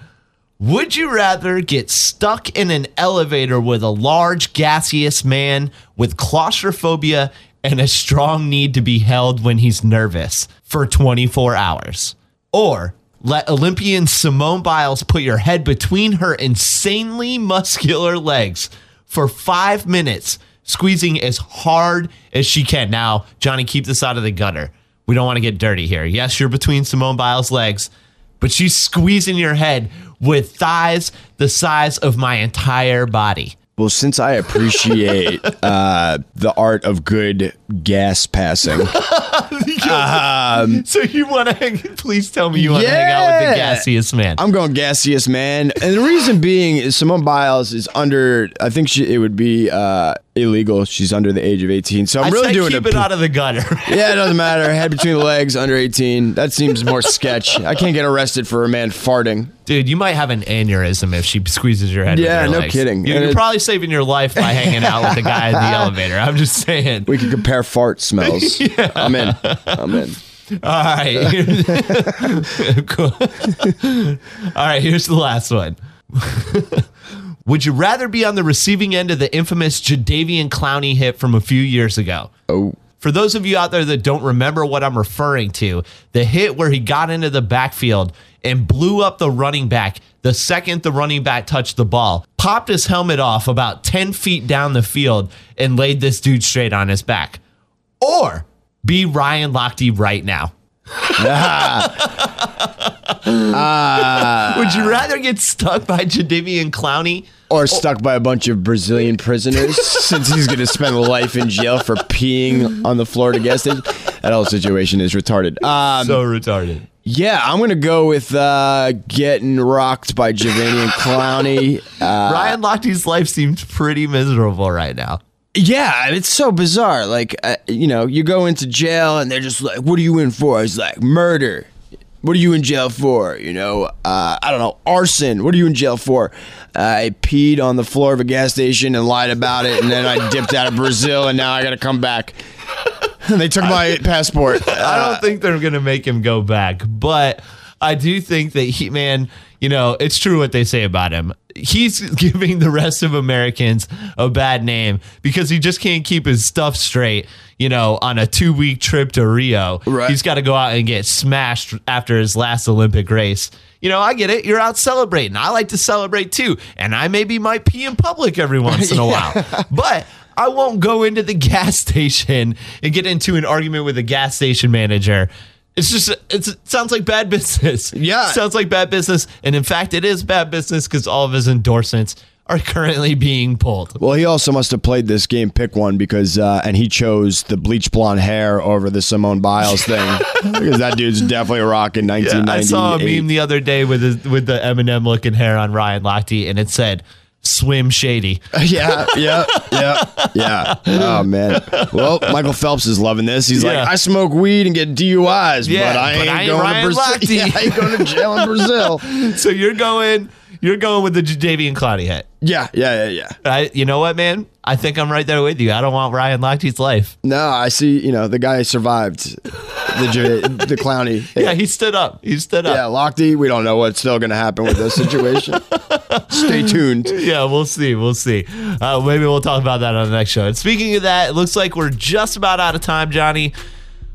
Speaker 1: Would you rather get stuck in an elevator with a large gaseous man with claustrophobia and a strong need to be held when he's nervous for 24 hours? Or let Olympian Simone Biles put your head between her insanely muscular legs for five minutes, squeezing as hard as she can. Now, Johnny, keep this out of the gutter. We don't want to get dirty here. Yes, you're between Simone Biles' legs, but she's squeezing your head with thighs the size of my entire body.
Speaker 2: Well, since I appreciate uh, the art of good gas passing,
Speaker 1: So you want to hang? Please tell me you want to hang out with the
Speaker 2: Yeah.
Speaker 1: gassiest man.
Speaker 2: I'm going gaseous man, and the reason being is Simone Biles is under. I think she, it would be uh, illegal. She's under the age of 18, so I'm
Speaker 1: I
Speaker 2: really doing
Speaker 1: keep
Speaker 2: a-
Speaker 1: it out of the gutter.
Speaker 2: Yeah, it doesn't matter. Head between the legs, under 18. That seems more sketch. I can't get arrested for a man farting.
Speaker 1: Dude, you might have an aneurysm if she squeezes your head.
Speaker 2: Yeah,
Speaker 1: her
Speaker 2: no
Speaker 1: legs.
Speaker 2: kidding.
Speaker 1: You're, you're probably saving your life by hanging out with the guy in the elevator. I'm just saying.
Speaker 2: We could compare fart smells. I'm in. I'm in.
Speaker 1: All right. cool. All right, here's the last one. Would you rather be on the receiving end of the infamous Jadeveon Clowney hit from a few years ago?
Speaker 2: Oh,
Speaker 1: For those of you out there that don't remember what I'm referring to, the hit where he got into the backfield and blew up the running back the second the running back touched the ball, popped his helmet off about 10 feet down the field and laid this dude straight on his back. Or be Ryan Lochte right now. Would you rather get stuck by Jadeveon Clowney?
Speaker 2: or stuck by a bunch of Brazilian prisoners since he's going to spend life in jail for peeing on the floor to gas station. That whole situation is retarded. Um,
Speaker 1: So retarded.
Speaker 2: yeah, I'm going to go with uh, getting rocked by Jadeveon Clowney. Uh,
Speaker 1: Ryan Lochte's life seems pretty miserable right now.
Speaker 2: Yeah, it's so bizarre. Like, uh, you know, you go into jail and they're just like, "What are you in for?" It's like murder. What are you in jail for? You know, uh, I don't know, arson. What are you in jail for? I peed on the floor of a gas station and lied about it, and then I dipped out of Brazil, and now I got to come back. they took my passport.
Speaker 1: I don't think they're going to make him go back, but I do think that he, man, you know, it's true what they say about him. He's giving the rest of Americans a bad name because he just can't keep his stuff straight, you know, on a two week trip to Rio.
Speaker 2: Right.
Speaker 1: He's got to go out and get smashed after his last Olympic race. You know, I get it. You're out celebrating. I like to celebrate too. And I maybe might pee in public every once in a while. But I won't go into the gas station and get into an argument with a gas station manager. It's just it's, it sounds like bad business.
Speaker 2: Yeah.
Speaker 1: sounds like bad business, and in fact, it is bad business because all of his endorsements are currently being pulled.
Speaker 2: Well, he also must have played this game pick one because, uh, and he chose the bleach blonde hair over the Simone Biles thing because that dude's definitely rocking
Speaker 1: Yeah,
Speaker 2: 1998.
Speaker 1: I saw a meme the other day with his, with the Eminem looking hair on Ryan Lochte, and it said "Swim Shady."
Speaker 2: yeah, yeah, yeah, yeah. Oh man. Well, Michael Phelps is loving this. He's
Speaker 1: Yeah.
Speaker 2: like, I smoke weed and get DUIs,
Speaker 1: Yeah,
Speaker 2: but I
Speaker 1: but
Speaker 2: ain't,
Speaker 1: I ain't
Speaker 2: going
Speaker 1: Ryan
Speaker 2: to Brazil. Yeah, I ain't going to jail in Brazil.
Speaker 1: so you're going you're going with the Davian Clowney hat.
Speaker 2: Yeah, yeah, yeah, yeah.
Speaker 1: I, you know what, man? I think I'm right there with you. I don't want Ryan Lochte's life.
Speaker 2: No, I see. You know, the guy survived the the Clowney.
Speaker 1: Yeah, he stood up. He stood up. Yeah.
Speaker 2: Lochte, we don't know what's still going to happen with this situation. Stay tuned.
Speaker 1: Yeah, we'll see. We'll see. Uh, maybe we'll talk about that on the next show. And speaking of that, it looks like we're just about out of time, Johnny.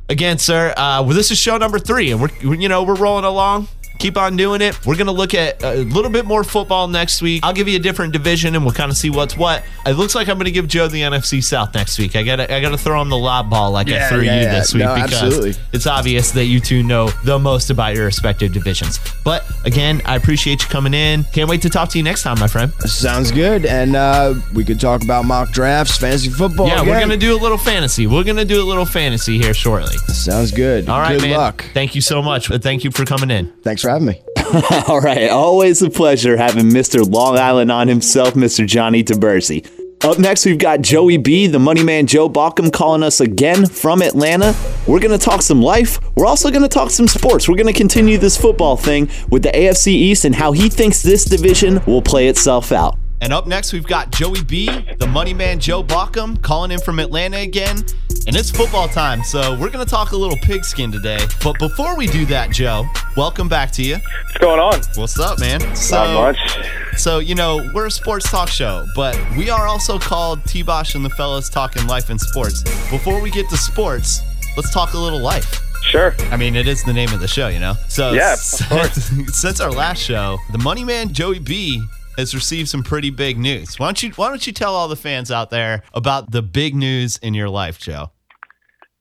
Speaker 1: Again, sir, uh, well, this is show number three, and we're you know we're rolling along. Keep on doing it. We're gonna look at a little bit more football next week. I'll give you a different division, and we'll kind of see what's what. It looks like I'm gonna give Joe the NFC South next week. I gotta I gotta throw him the lob ball like I threw
Speaker 2: yeah,
Speaker 1: you
Speaker 2: yeah.
Speaker 1: this week
Speaker 2: No,
Speaker 1: because
Speaker 2: absolutely.
Speaker 1: it's obvious that you two know the most about your respective divisions. But again, I appreciate you coming in. Can't wait to talk to you next time, my friend.
Speaker 2: Sounds good. And uh, we could talk about mock drafts, fantasy football.
Speaker 1: Yeah, we're gonna do a little fantasy. We're gonna do a little fantasy here shortly.
Speaker 2: Sounds good.
Speaker 1: All right,
Speaker 2: good
Speaker 1: man.
Speaker 2: luck.
Speaker 1: Thank you so much. Thank you for coming in.
Speaker 2: Thanks for having me.
Speaker 3: All right, always a pleasure having Mr. Long Island on himself, Mr. Johnny Tabersi. Up next, we've got Joey B, the money man Joe Bauckham, calling us again from Atlanta. We're going to talk some life. We're also going to talk some sports. We're going to continue this football thing with the AFC East and how he thinks this division will play itself out.
Speaker 1: And up next, we've got Joey B, the money man Joe Bauckham, calling in from Atlanta again. And it's football time, so we're gonna talk a little pigskin today. But before we do that, Joe, welcome back to you.
Speaker 4: What's going on?
Speaker 1: What's up, man? So,
Speaker 4: Not much.
Speaker 1: So, you know, we're a sports talk show, but we are also called T Bosh and the Fellas Talking Life and Sports. Before we get to sports, let's talk a little life.
Speaker 4: Sure.
Speaker 1: I mean, it is the name of the show, you know? So,
Speaker 4: Yeah,
Speaker 1: since, since our last show, the money man Joey B has received some pretty big news. Why don't you why don't you tell all the fans out there about the big news in your life, Joe?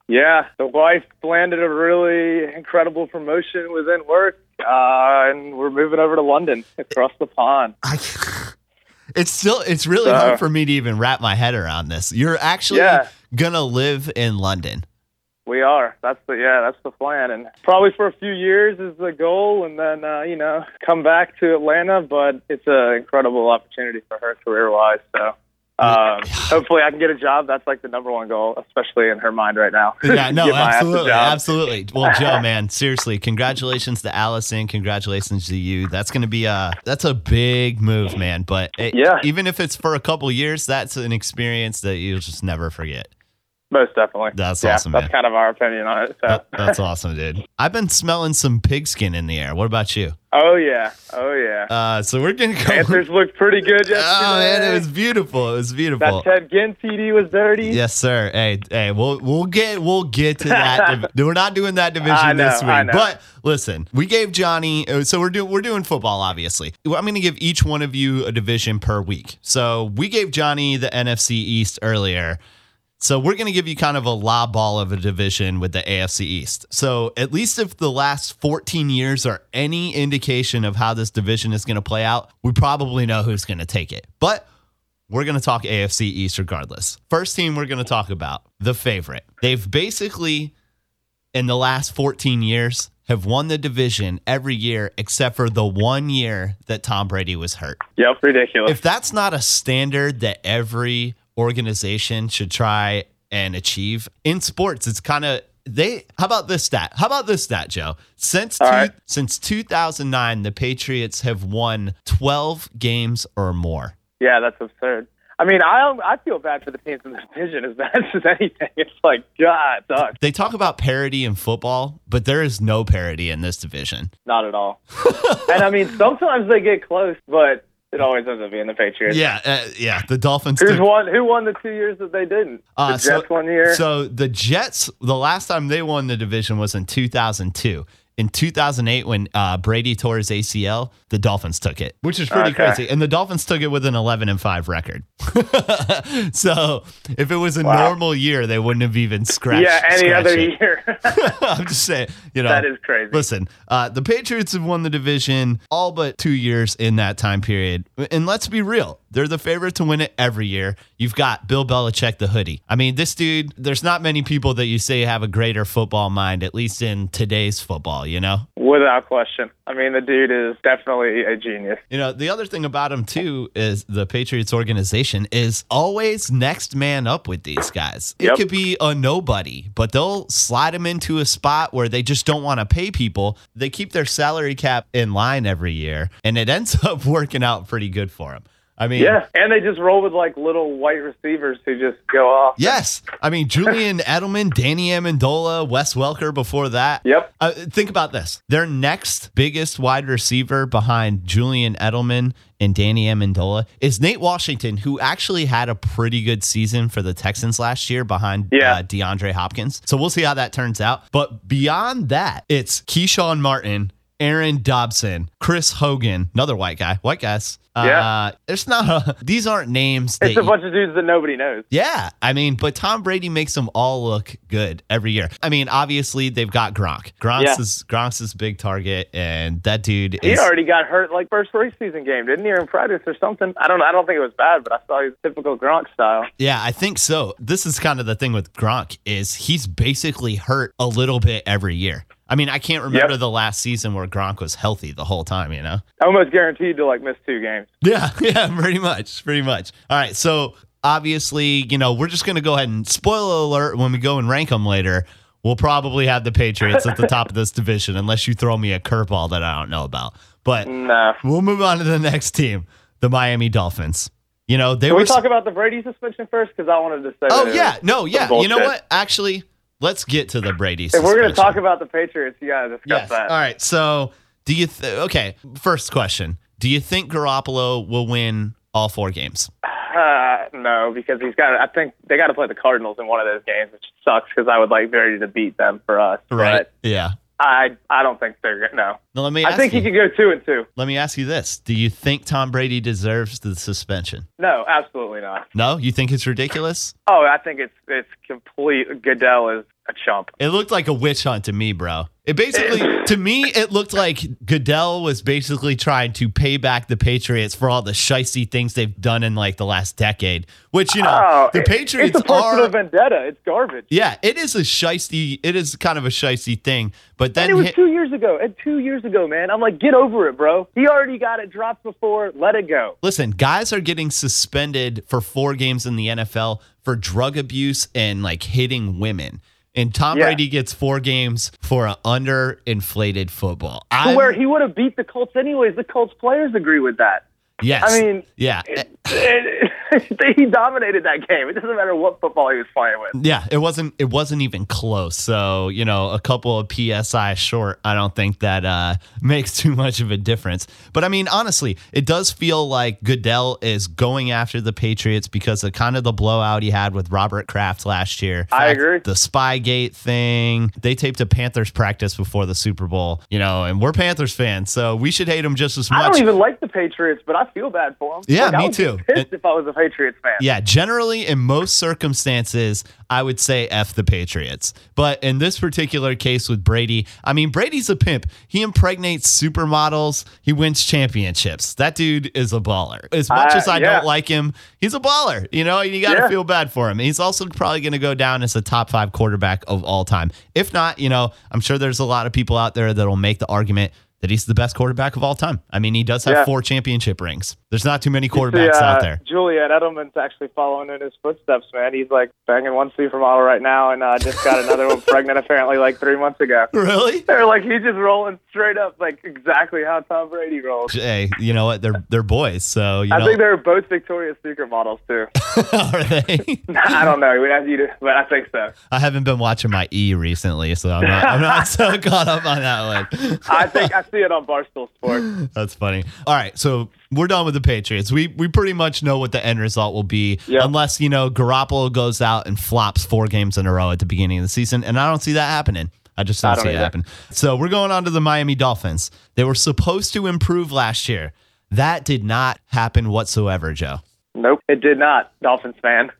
Speaker 4: Yeah, the wife landed a really incredible promotion within work, uh, and we're moving over to London across the pond.
Speaker 1: I, it's still it's really
Speaker 4: Uh,
Speaker 1: hard for me to even wrap my head around this. You're actually
Speaker 4: Yeah.
Speaker 1: gonna live in London.
Speaker 4: We are. That's the yeah. That's the plan, and probably for a few years is the goal, and then uh, you know come back to Atlanta. But it's an incredible opportunity for her career wise. So. Um, hopefully, I can get a job. That's like the number one goal, especially in her mind right now.
Speaker 1: Yeah, no,
Speaker 4: Get my ass a
Speaker 1: absolutely, absolutely. Well, Joe, man, seriously, congratulations to Allison. Congratulations to you. That's gonna be a that's a big move, man. But it,
Speaker 4: Yeah.
Speaker 1: even if it's for a couple years, that's an experience that you'll just never forget.
Speaker 4: Most definitely.
Speaker 1: That's
Speaker 4: yeah,
Speaker 1: awesome,
Speaker 4: That's
Speaker 1: man.
Speaker 4: kind of our opinion on it. So.
Speaker 1: That- that's awesome, dude. I've been smelling some pigskin in the air. What about you?
Speaker 4: oh yeah. Oh yeah.
Speaker 1: Uh, so we're gonna go.
Speaker 4: Panthers looked pretty good yesterday.
Speaker 1: Oh man, it was beautiful. It was beautiful.
Speaker 4: that Ted Ginn TD was dirty.
Speaker 1: Yes, sir. Hey, hey, we'll we'll get we'll get to that. div- we're not doing that division
Speaker 4: know,
Speaker 1: this week, but listen, we gave Johnny. uh, So we're doing we're doing football, obviously. I'm going to give each one of you a division per week. So we gave Johnny the NFC East earlier. So we're going to give you kind of a lob ball of a division with the AFC East. So at least if the last 14 years are any indication of how this division is going to play out, we probably know who's going to take it. But we're going to talk AFC East regardless. First team we're going to talk about, the favorite. They've basically, in the last 14 years, have won the division every year except for the one year that Tom Brady was hurt.
Speaker 4: Yep, ridiculous.
Speaker 1: If that's not a standard that every organization should try and achieve in sports, it's kind of they how about this stat? How about this stat, Joe? Since two,
Speaker 4: right.
Speaker 1: since 2009, the Patriots have won 12 games or more.
Speaker 4: yeah, that's absurd. I mean, I I feel bad for the teams in the division as bad as anything. It's like God, sucks.
Speaker 1: They talk about parity in football, but there is no parity in this division.
Speaker 4: Not at all. and I mean, sometimes they get close, but it always ends up being the Patriots.
Speaker 1: Yeah, uh, yeah. The Dolphins.
Speaker 4: Who's
Speaker 1: took-
Speaker 4: won? Who won the two years that they didn't?
Speaker 1: Uh,
Speaker 4: the Jets one year.
Speaker 1: So the Jets, the last time they won the division was in 2002. In 2008, when uh, Brady tore his ACL, the Dolphins took it, which is pretty
Speaker 4: Okay.
Speaker 1: crazy. And the Dolphins took it with an 11 and 5 record. so if it was a
Speaker 4: Wow.
Speaker 1: normal year, they wouldn't have even scratched.
Speaker 4: yeah, any
Speaker 1: scratched
Speaker 4: other
Speaker 1: it.
Speaker 4: year.
Speaker 1: I'm just saying, you know,
Speaker 4: that is crazy.
Speaker 1: Listen, uh, the Patriots have won the division all but two years in that time period. And let's be real, they're the favorite to win it every year. You've got Bill Belichick, the hoodie. I mean, this dude, there's not many people that you say have a greater football mind, at least in today's football, you know?
Speaker 4: Without question. I mean, the dude is definitely a genius.
Speaker 1: You know, the other thing about him too is the Patriots organization is always next man up with these guys. It
Speaker 4: Yep.
Speaker 1: could be a nobody, but they'll slide him into a spot where they just don't want to pay people. They keep their salary cap in line every year, and it ends up working out pretty good for them. I mean,
Speaker 4: Yeah, and they just roll with like little white receivers who just go off.
Speaker 1: Yes. I mean, Julian Edelman, Danny Amendola, Wes Welker before that.
Speaker 4: Yep.
Speaker 1: Uh, think about this. Their next biggest wide receiver behind Julian Edelman and Danny Amendola is Nate Washington, who actually had a pretty good season for the Texans last year behind
Speaker 4: Yeah.
Speaker 1: uh, DeAndre Hopkins. So we'll see how that turns out. But beyond that, it's Keshawn Martin. Aaron Dobson, Chris Hogan, another white guy, white guys.
Speaker 4: Yeah.
Speaker 1: Uh, there's not a, these aren't names
Speaker 4: It's a
Speaker 1: you-
Speaker 4: bunch of dudes that nobody knows.
Speaker 1: yeah, I mean, but Tom Brady makes them all look good every year. I mean, obviously they've got Gronk. Gronk's
Speaker 4: Yeah.
Speaker 1: is Gronk's is big target, and that dude
Speaker 4: He
Speaker 1: is.
Speaker 4: already got hurt like first preseason game, didn't he? Or in practice or something. I don't. Know. I don't think it was bad, but I saw his typical Gronk style.
Speaker 1: yeah, I think so. This is kind of the thing with Gronk is he's basically hurt a little bit every year. I mean, I can't remember
Speaker 4: Yep.
Speaker 1: the last season where Gronk was healthy the whole time. You know.
Speaker 4: Almost guaranteed to like miss two games.
Speaker 1: Yeah, yeah, pretty much, pretty much. All right, so obviously, you know, we're just gonna go ahead and spoiler alert when we go and rank them later. We'll probably have the Patriots at the top of this division, unless you throw me a curveball that I don't know about. But
Speaker 4: No.
Speaker 1: we'll move on to the next team, the Miami Dolphins. You know, they
Speaker 4: Can
Speaker 1: were.
Speaker 4: we talk about the Brady suspension first? Because I wanted to say.
Speaker 1: oh yeah, no, yeah. You know what? Actually, let's get to the Brady.
Speaker 4: If we're gonna talk about the Patriots, you gotta discuss
Speaker 1: Yes.
Speaker 4: that.
Speaker 1: All right. So, do you? Th- okay. First question: Do you think Garoppolo will win all four games?
Speaker 4: Uh, no, because he's got. I think they got to play the Cardinals in one of those games, which sucks because I would like Brady to beat them for us.
Speaker 1: Right. Yeah.
Speaker 4: I I don't think they're. No.
Speaker 1: Now let me.
Speaker 4: I think
Speaker 1: you,
Speaker 4: he could go two and two.
Speaker 1: Let me ask you this: Do you think Tom Brady deserves the suspension?
Speaker 4: No, absolutely not.
Speaker 1: No, you think it's ridiculous?
Speaker 4: Oh, I think it's it's complete. Goodell is a chump.
Speaker 1: It looked like a witch hunt to me, bro. It basically, to me, it looked like Goodell was basically trying to pay back the Patriots for all the shisty things they've done in like the last decade. Which you know,
Speaker 4: Oh,
Speaker 1: the Patriots
Speaker 4: It's a
Speaker 1: are.
Speaker 4: vendetta. It's garbage.
Speaker 1: Yeah, it is a shisty. It is kind of a shisty thing. But then
Speaker 4: And it was two years ago. And two years ago, man. I'm like, get over it, bro. He already got it dropped before. Let it go.
Speaker 1: Listen, guys are getting suspended for four games in the NFL for drug abuse and like hitting women. And Tom
Speaker 4: Yeah.
Speaker 1: Brady gets four games for an underinflated football.
Speaker 4: Where he would have beat the Colts anyways. The Colts players agree with that.
Speaker 1: Yes,
Speaker 4: I mean,
Speaker 1: yeah,
Speaker 4: And he dominated that game. It doesn't matter what football he was playing with.
Speaker 1: yeah. It wasn't. It wasn't even close. So you know, a couple of psi short. I don't think that uh, makes too much of a difference. But I mean, honestly, it does feel like Goodell is going after the Patriots because of kind of the blowout he had with Robert Kraft last year.
Speaker 4: I agree.
Speaker 1: The Spygate thing. They taped a Panthers practice before the Super Bowl. You know, and we're Panthers fans, so we should hate them just as much.
Speaker 4: I don't even like the Patriots, but I feel bad for him.
Speaker 1: Yeah,
Speaker 4: Like,
Speaker 1: me too.
Speaker 4: Pissed
Speaker 1: And-
Speaker 4: if I was a Patriots fan.
Speaker 1: Yeah, generally in most circumstances, I would say F the Patriots. But in this particular case with Brady, I mean, Brady's a pimp. He impregnates supermodels, he wins championships. That dude is a baller. As much
Speaker 4: Uh,
Speaker 1: as I
Speaker 4: yeah.
Speaker 1: don't like him, he's a baller. You know, you got to
Speaker 4: Yeah.
Speaker 1: feel bad for him. He's also probably going to go down as a top five quarterback of all time. If not, you know, I'm sure there's a lot of people out there that'll make the argument that he's the best quarterback of all time. I mean, he does have
Speaker 4: Yeah.
Speaker 1: four championship rings. There's not too many
Speaker 4: See,
Speaker 1: quarterbacks
Speaker 4: uh,
Speaker 1: out there.
Speaker 4: Julian Edelman's actually following in his footsteps, man. He's like banging one supermodel right now, and uh, just got another one pregnant apparently like three months ago.
Speaker 1: Really?
Speaker 4: They're like he's just rolling straight up, like exactly how Tom Brady rolls.
Speaker 1: Hey, you know what? They're they're boys, so you
Speaker 4: I
Speaker 1: know.
Speaker 4: think they're both Victoria's Secret models too.
Speaker 1: are they?
Speaker 4: I don't know. We have you to, but I think so.
Speaker 1: I haven't been watching my E recently, so I'm not, I'm not so caught up on that one.
Speaker 4: I think I see it on Barstool Sports.
Speaker 1: That's funny. All right, so we're done with the Patriots. We we pretty much know what the end result will be,
Speaker 4: Yep.
Speaker 1: unless you know Garoppolo goes out and flops four games in a row at the beginning of the season, and I don't see that happening. I just don't,
Speaker 4: I don't
Speaker 1: see it
Speaker 4: either.
Speaker 1: happen. So we're going on to the Miami Dolphins. They were supposed to improve last year. That did not happen whatsoever, Joe.
Speaker 4: Nope, it did not. Dolphins fan.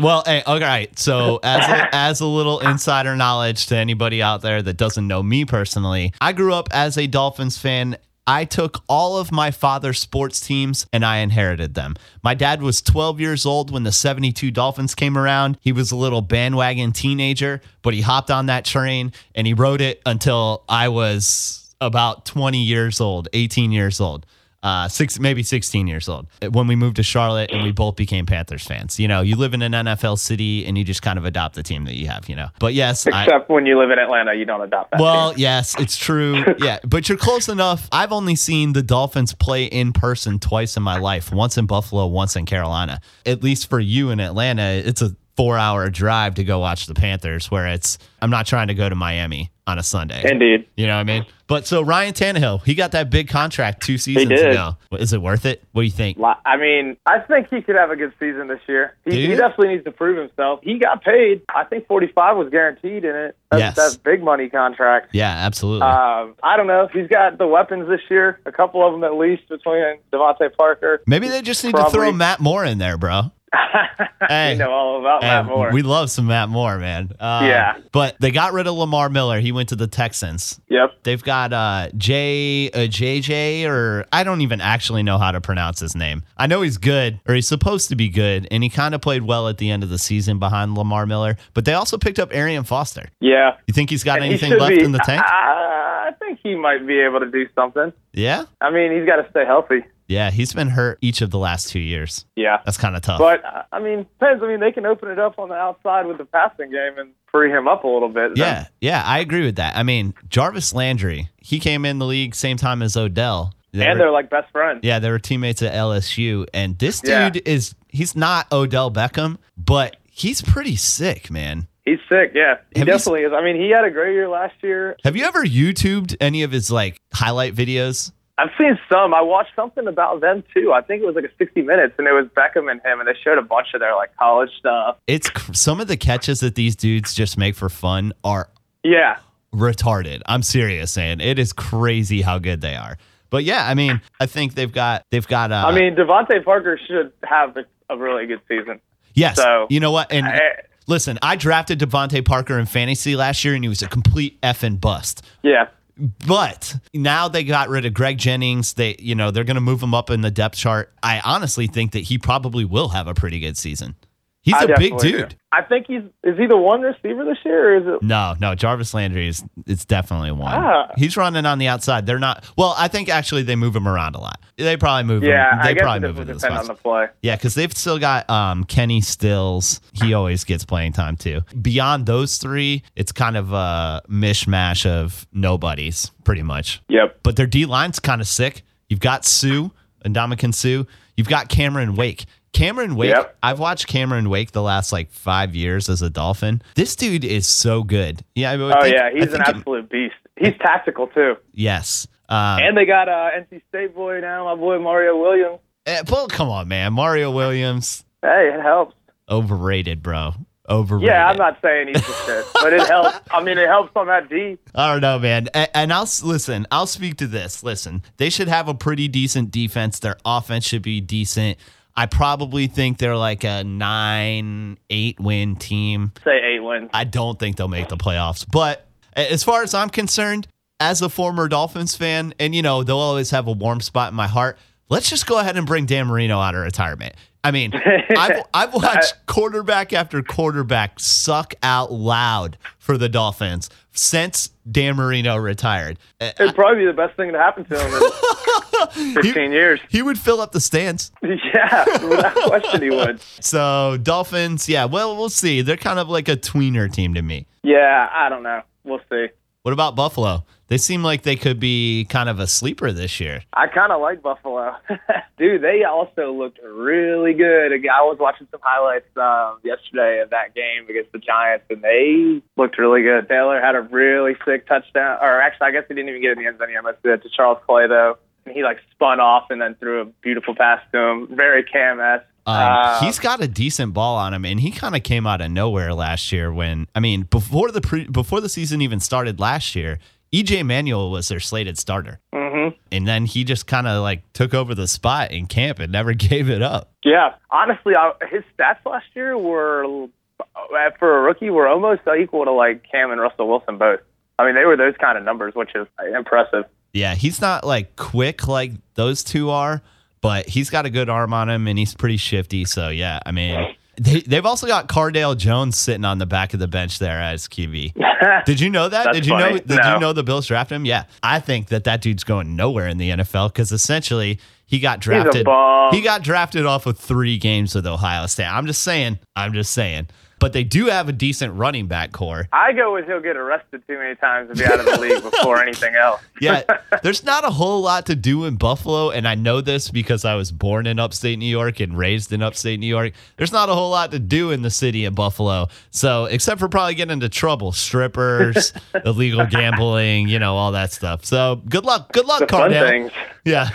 Speaker 1: Well, hey, all right. So, as a, as a little insider knowledge to anybody out there that doesn't know me personally, I grew up as a Dolphins fan. I took all of my father's sports teams and I inherited them. My dad was 12 years old when the 72 Dolphins came around. He was a little bandwagon teenager, but he hopped on that train and he rode it until I was about 20 years old, 18 years old uh, six, maybe 16 years old when we moved to Charlotte and we both became Panthers fans. You know, you live in an NFL city and you just kind of adopt the team that you have, you know. But yes, I,
Speaker 4: Except when you live in Atlanta, you don't adopt that.
Speaker 1: well,
Speaker 4: team.
Speaker 1: yes, it's true. Yeah, but you're close enough. I've only seen the Dolphins play in person twice in my life once in Buffalo, once in Carolina. At least for you in Atlanta, it's a four hour drive to go watch the Panthers, where it's, I'm not trying to go to Miami on a Sunday.
Speaker 4: indeed.
Speaker 1: You know what I mean? But so Ryan Tannehill, he got that big contract two seasons ago. Is it worth it? What do you think?
Speaker 4: I mean, I think he could have a good season this year. He, he definitely needs to prove himself. He got paid. I think 45 was guaranteed in it. That's,
Speaker 1: Yes.
Speaker 4: that's big money contract.
Speaker 1: Yeah, absolutely.
Speaker 4: Um, I don't know. He's got the weapons this year, a couple of them at least between DeVante Parker.
Speaker 1: Maybe they just need to throw Matt Moore in there, bro. Hey.
Speaker 4: you know all about Matt Moore.
Speaker 1: We love some Matt Moore, man. Uh,
Speaker 4: Yeah.
Speaker 1: But they got rid of Lamar Miller. He went to the Texans.
Speaker 4: yep.
Speaker 1: They've got uh, J uh, JJ or I don't even actually know how to pronounce his name. I know he's good or he's supposed to be good, and he kind of played well at the end of the season behind Lamar Miller. But they also picked up Arian Foster.
Speaker 4: Yeah.
Speaker 1: You think he's got
Speaker 4: And
Speaker 1: anything
Speaker 4: should
Speaker 1: left
Speaker 4: be-
Speaker 1: in the tank?
Speaker 4: I, I think he might be able to do something.
Speaker 1: yeah,
Speaker 4: I mean, he's got to stay healthy.
Speaker 1: Yeah. He's been hurt each of the last two years.
Speaker 4: Yeah.
Speaker 1: That's kind of tough.
Speaker 4: But uh, I mean, depends. I mean, they can open it up on the outside with the passing game and free him up a little bit.
Speaker 1: Yeah, yeah, I agree with that. I mean, Jarvis Landry, he came in the league same time as Odell. They
Speaker 4: and
Speaker 1: were-
Speaker 4: they're like best friends.
Speaker 1: yeah, they were teammates at LSU, and this
Speaker 4: Yeah.
Speaker 1: dude is he's not Odell Beckham, but he's pretty sick, man.
Speaker 4: He's sick. Yeah, he
Speaker 1: Have you
Speaker 4: definitely is. I mean, he had a great year last year.
Speaker 1: Have you ever YouTubed any of his like highlight videos?
Speaker 4: I've seen some. I watched something about them too. I think it was like a 60 minutes, and it was Beckham and him, and they showed a bunch of their like college stuff.
Speaker 1: It's some of the catches that these dudes just make for fun are
Speaker 4: Yeah,
Speaker 1: retarded. I'm serious, man. It is crazy how good they are. But yeah, I mean, I think they've got they've got. Uh,
Speaker 4: I mean, DeVante Parker should have a, really good season.
Speaker 1: yes.
Speaker 4: so-
Speaker 1: you know what? And
Speaker 4: Eh,
Speaker 1: Listen, I drafted DeVante Parker in fantasy last year, and he was a complete effing bust.
Speaker 4: yeah,
Speaker 1: But now they got rid of Greg Jennings. They, you know, they're going to move him up in the depth chart. I honestly think that he probably will have a pretty good season. He's
Speaker 4: I
Speaker 1: a big
Speaker 4: definitely do.
Speaker 1: dude.
Speaker 4: I think he's is he the one receiver this year, or is it?
Speaker 1: No, no, Jarvis Landry is it's definitely one.
Speaker 4: Ah.
Speaker 1: He's running on the outside. They're not. Well, I think actually they move him around a lot. They probably move
Speaker 4: Yeah,
Speaker 1: him. They
Speaker 4: I guess
Speaker 1: probably
Speaker 4: it
Speaker 1: move him
Speaker 4: depend on the play.
Speaker 1: Yeah, because they've still got um, Kenny Stills. He always gets playing time too. Beyond those three, it's kind of a mishmash of nobodies, pretty much.
Speaker 4: Yep.
Speaker 1: But their D line's kind of sick. You've got Suh, Ndamukong Suh. You've got Cameron Wake. Cameron Wake,
Speaker 4: Yep.
Speaker 1: I've watched Cameron Wake the last like five years as a Dolphin. This dude is so good. Yeah, I
Speaker 4: Oh
Speaker 1: think-
Speaker 4: yeah, he's an absolute beast. He's tactical too.
Speaker 1: yes. Um,
Speaker 4: And they got uh, NC State boy now, my boy Mario Williams.
Speaker 1: eh, well, come on, man. Mario Williams,
Speaker 4: Hey, it helps.
Speaker 1: overrated, bro. Overrated.
Speaker 4: Yeah, I'm not saying he's the shit, but it helps. I mean, it helps on that D.
Speaker 1: I don't know, man. A- And I'll listen. I'll speak to this. Listen, they should have a pretty decent defense. Their offense should be decent. I probably think they're like a nine, eight win team.
Speaker 4: Say eight wins.
Speaker 1: I don't think they'll make the playoffs. But as far as I'm concerned, as a former Dolphins fan, and you know, they'll always have a warm spot in my heart. Let's just go ahead and bring Dan Marino out of retirement. I mean, I've, I've watched quarterback after quarterback suck out loud for the Dolphins since Dan Marino retired. Uh,
Speaker 4: It'd probably be the best thing to happen to him in 15 years.
Speaker 1: He would fill up the stands.
Speaker 4: Yeah, without question he would.
Speaker 1: So Dolphins, yeah, well, we'll see. They're kind of like a tweener team to me.
Speaker 4: Yeah, I don't know. We'll see.
Speaker 1: What about Buffalo? They seem like they could be kind of a sleeper this year.
Speaker 4: I kind of like Buffalo. Dude, they also looked really good. I was watching some highlights um, yesterday of that game against the Giants, and they looked really good. Taylor had a really sick touchdown, or actually, I guess he didn't even get in the end zone. He almost did to Charles Clay, though. And he like spun off and then threw a beautiful pass to him. Very Cam esque.
Speaker 1: Um,
Speaker 4: Uh,
Speaker 1: he's got a decent ball on him, and he kind of came out of nowhere last year. When I mean, before the pre, before the season even started last year, EJ Manuel was their slated starter,
Speaker 4: mhm.
Speaker 1: and then he just kind of like took over the spot in camp and never gave it up.
Speaker 4: Yeah, honestly, I, his stats last year were uh, for a rookie were almost equal to like Cam and Russell Wilson both. I mean, they were those kind of numbers, which is impressive.
Speaker 1: Yeah, he's not like quick like those two are, but he's got a good arm on him and he's pretty shifty. So yeah, I mean, they, they've also got Cardale Jones sitting on the back of the bench there as QB. Did you know that? Did you know?
Speaker 4: funny.
Speaker 1: Did
Speaker 4: No.
Speaker 1: you know the Bills drafted him? Yeah, I think that that dude's going nowhere in the NFL because essentially he got drafted. He got drafted off of three games with Ohio State. I'm just saying. I'm just saying. But they do have a decent running back corps.
Speaker 4: I go with he'll get arrested too many times to be out of the league before anything else.
Speaker 1: yeah, there's not a whole lot to do in Buffalo, and I know this because I was born in upstate New York and raised in upstate New York. There's not a whole lot to do in the city of Buffalo, so except for probably getting into trouble, strippers, illegal gambling, you know, all that stuff. So good luck, good luck,
Speaker 4: The fun things.
Speaker 1: Yeah,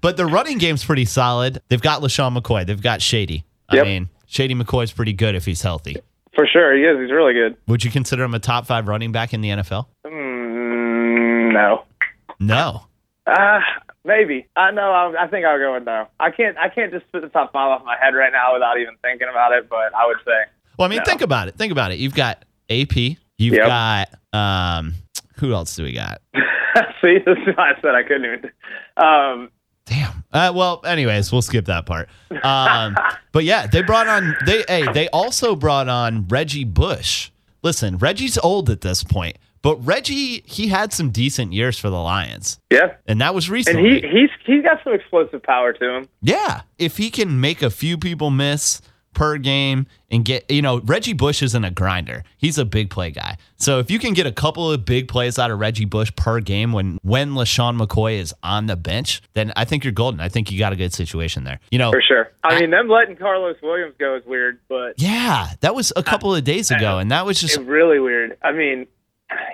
Speaker 1: but the running game's pretty solid. They've got LeSean McCoy. They've got Shady. I
Speaker 4: Yep.
Speaker 1: mean, Shady McCoy's pretty good if he's healthy.
Speaker 4: For sure, he is. He's really good.
Speaker 1: Would you consider him a top five running back in the NFL?
Speaker 4: Mm, no.
Speaker 1: No.
Speaker 4: Uh, maybe. I know. I, I think I'll go with no. I can't. I can't just spit the top five off my head right now without even thinking about it. But I would say
Speaker 1: Well, I mean,
Speaker 4: No.
Speaker 1: think about it. Think about it. You've got AP. You've
Speaker 4: Yep.
Speaker 1: got um, who else do we got?
Speaker 4: See, this is why I said I couldn't even. Um,
Speaker 1: Damn. Uh, well, anyways, we'll skip that part. Um, but yeah, they brought on they. Hey, they also brought on Reggie Bush. Listen, Reggie's old at this point, but Reggie he had some decent years for the Lions,
Speaker 4: yeah,
Speaker 1: and that was
Speaker 4: recent.
Speaker 1: and
Speaker 4: he he's he's got some explosive power to him.
Speaker 1: Yeah, if he can make a few people miss per game and get, you know, Reggie Bush isn't a grinder. He's a big play guy. So if you can get a couple of big plays out of Reggie Bush per game when when LeSean McCoy is on the bench, then I think you're golden. I think you got a good situation there. You know,
Speaker 4: For sure. I
Speaker 1: I-
Speaker 4: mean, them letting Karlos Williams go is weird, but
Speaker 1: yeah, that was a couple of days ago, uh, and that was just
Speaker 4: really weird. I mean,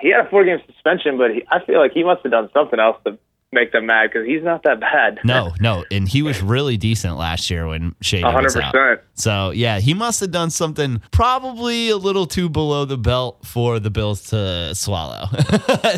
Speaker 4: he had a four game suspension, but he, I feel like he must have done something else to make them mad because he's not that bad.
Speaker 1: no, no, and he was really decent last year when Shady
Speaker 4: A hundred
Speaker 1: was out. So yeah, he must have done something probably a little too below the belt for the Bills to swallow.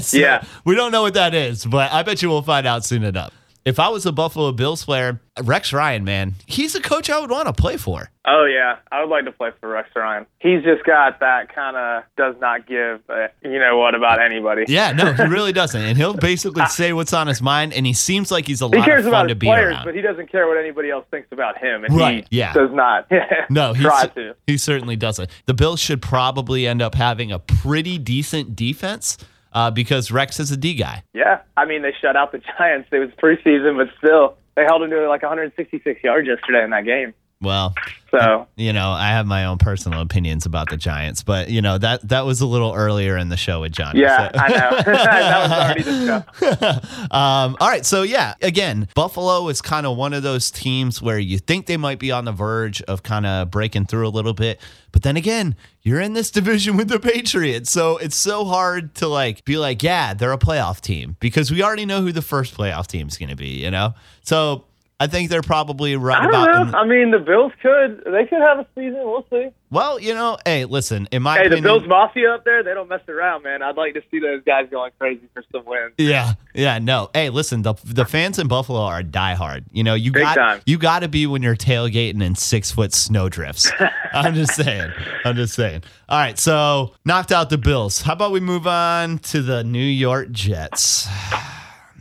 Speaker 1: So,
Speaker 4: Yeah.
Speaker 1: we don't know what that is, but I bet you we'll find out soon enough. If I was a Buffalo Bills player, Rex Ryan, man, he's a coach I would want to play for.
Speaker 4: Oh yeah, I would like to play for Rex Ryan. He's just got that kind of does not give a, you know what about anybody.
Speaker 1: Yeah, no, he really doesn't, and he'll basically say what's on his mind, and he seems like he's a
Speaker 4: He
Speaker 1: lot
Speaker 4: cares
Speaker 1: of fun
Speaker 4: about
Speaker 1: to be
Speaker 4: players,
Speaker 1: around.
Speaker 4: but he doesn't care what anybody else thinks about him, and
Speaker 1: Right,
Speaker 4: he
Speaker 1: yeah.
Speaker 4: does not.
Speaker 1: No, he,
Speaker 4: try to.
Speaker 1: he certainly doesn't. The Bills should probably end up having a pretty decent defense uh, because Rex is a D guy.
Speaker 4: Yeah, I mean they shut out the Giants. It was preseason, but still they held him to like 166 yards yesterday in that game.
Speaker 1: Well,
Speaker 4: So
Speaker 1: you know, I have my own personal opinions about the Giants, but you know that that was a little earlier in the show with Johnny.
Speaker 4: yeah,
Speaker 1: so-
Speaker 4: I know that was already discussed.
Speaker 1: um, all right, so yeah, again, Buffalo is kind of one of those teams where you think they might be on the verge of kind of breaking through a little bit, but then again, you're in this division with the Patriots, so it's so hard to like be like, yeah, they're a playoff team because we already know who the first playoff team is going to be, you know. So I think they're probably right
Speaker 4: I
Speaker 1: about.
Speaker 4: know. I mean, the Bills could they could have a season. We'll see.
Speaker 1: well, you know, hey, listen, in my
Speaker 4: Hey, the
Speaker 1: opinion,
Speaker 4: Bills Mafia up there, they don't mess around, man. I'd like to see those guys going crazy for some wins.
Speaker 1: Yeah, yeah, no. Hey, listen, the the fans in Buffalo are diehard. You know, you
Speaker 4: Big
Speaker 1: got
Speaker 4: time.
Speaker 1: you got to be when you're tailgating in six foot snow drifts. I'm just saying. I'm just saying. All right, so knocked out the Bills. How about we move on to the New York Jets?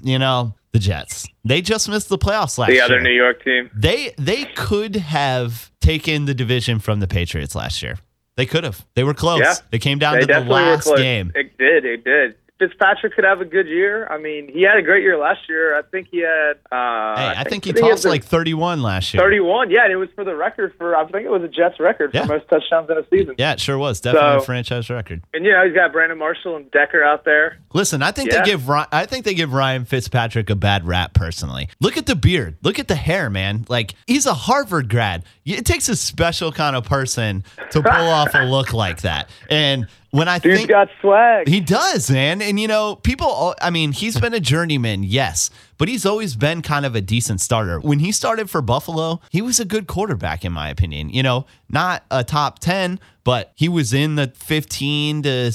Speaker 1: You know, The Jets. They just missed the playoffs last year.
Speaker 4: The
Speaker 1: year.
Speaker 4: other New York team.
Speaker 1: They they could have taken the division from the Patriots last year. They could have. They were close.
Speaker 4: Yeah.
Speaker 1: They came down to the last game.
Speaker 4: It did. It did. Fitzpatrick could have a good year. I mean, he had a great year last year. I think he had. Uh,
Speaker 1: Hey, I think he
Speaker 4: had
Speaker 1: tossed
Speaker 4: the
Speaker 1: like 31 last year.
Speaker 4: 31. Yeah, and it was for the record for. I think it was a Jets record
Speaker 1: Yeah.
Speaker 4: for most touchdowns in a season.
Speaker 1: Yeah, it sure was. Definitely a franchise record.
Speaker 4: And yeah, he's got Brandon Marshall and Decker out there.
Speaker 1: Listen, I think
Speaker 4: Yeah.
Speaker 1: they give I think they give Ryan Fitzpatrick a bad rap personally. Look at the beard. Look at the hair, man. Like he's a Harvard grad. It takes a special kind of person to pull off a look like that. And when I
Speaker 4: Dude's
Speaker 1: think
Speaker 4: got swag.
Speaker 1: He does, man. And you know, people, I mean, he's been a journeyman, yes, but he's always been kind of a decent starter. When he started for Buffalo, he was a good quarterback, in my opinion. You know, not a top 10, but he was in the 15 to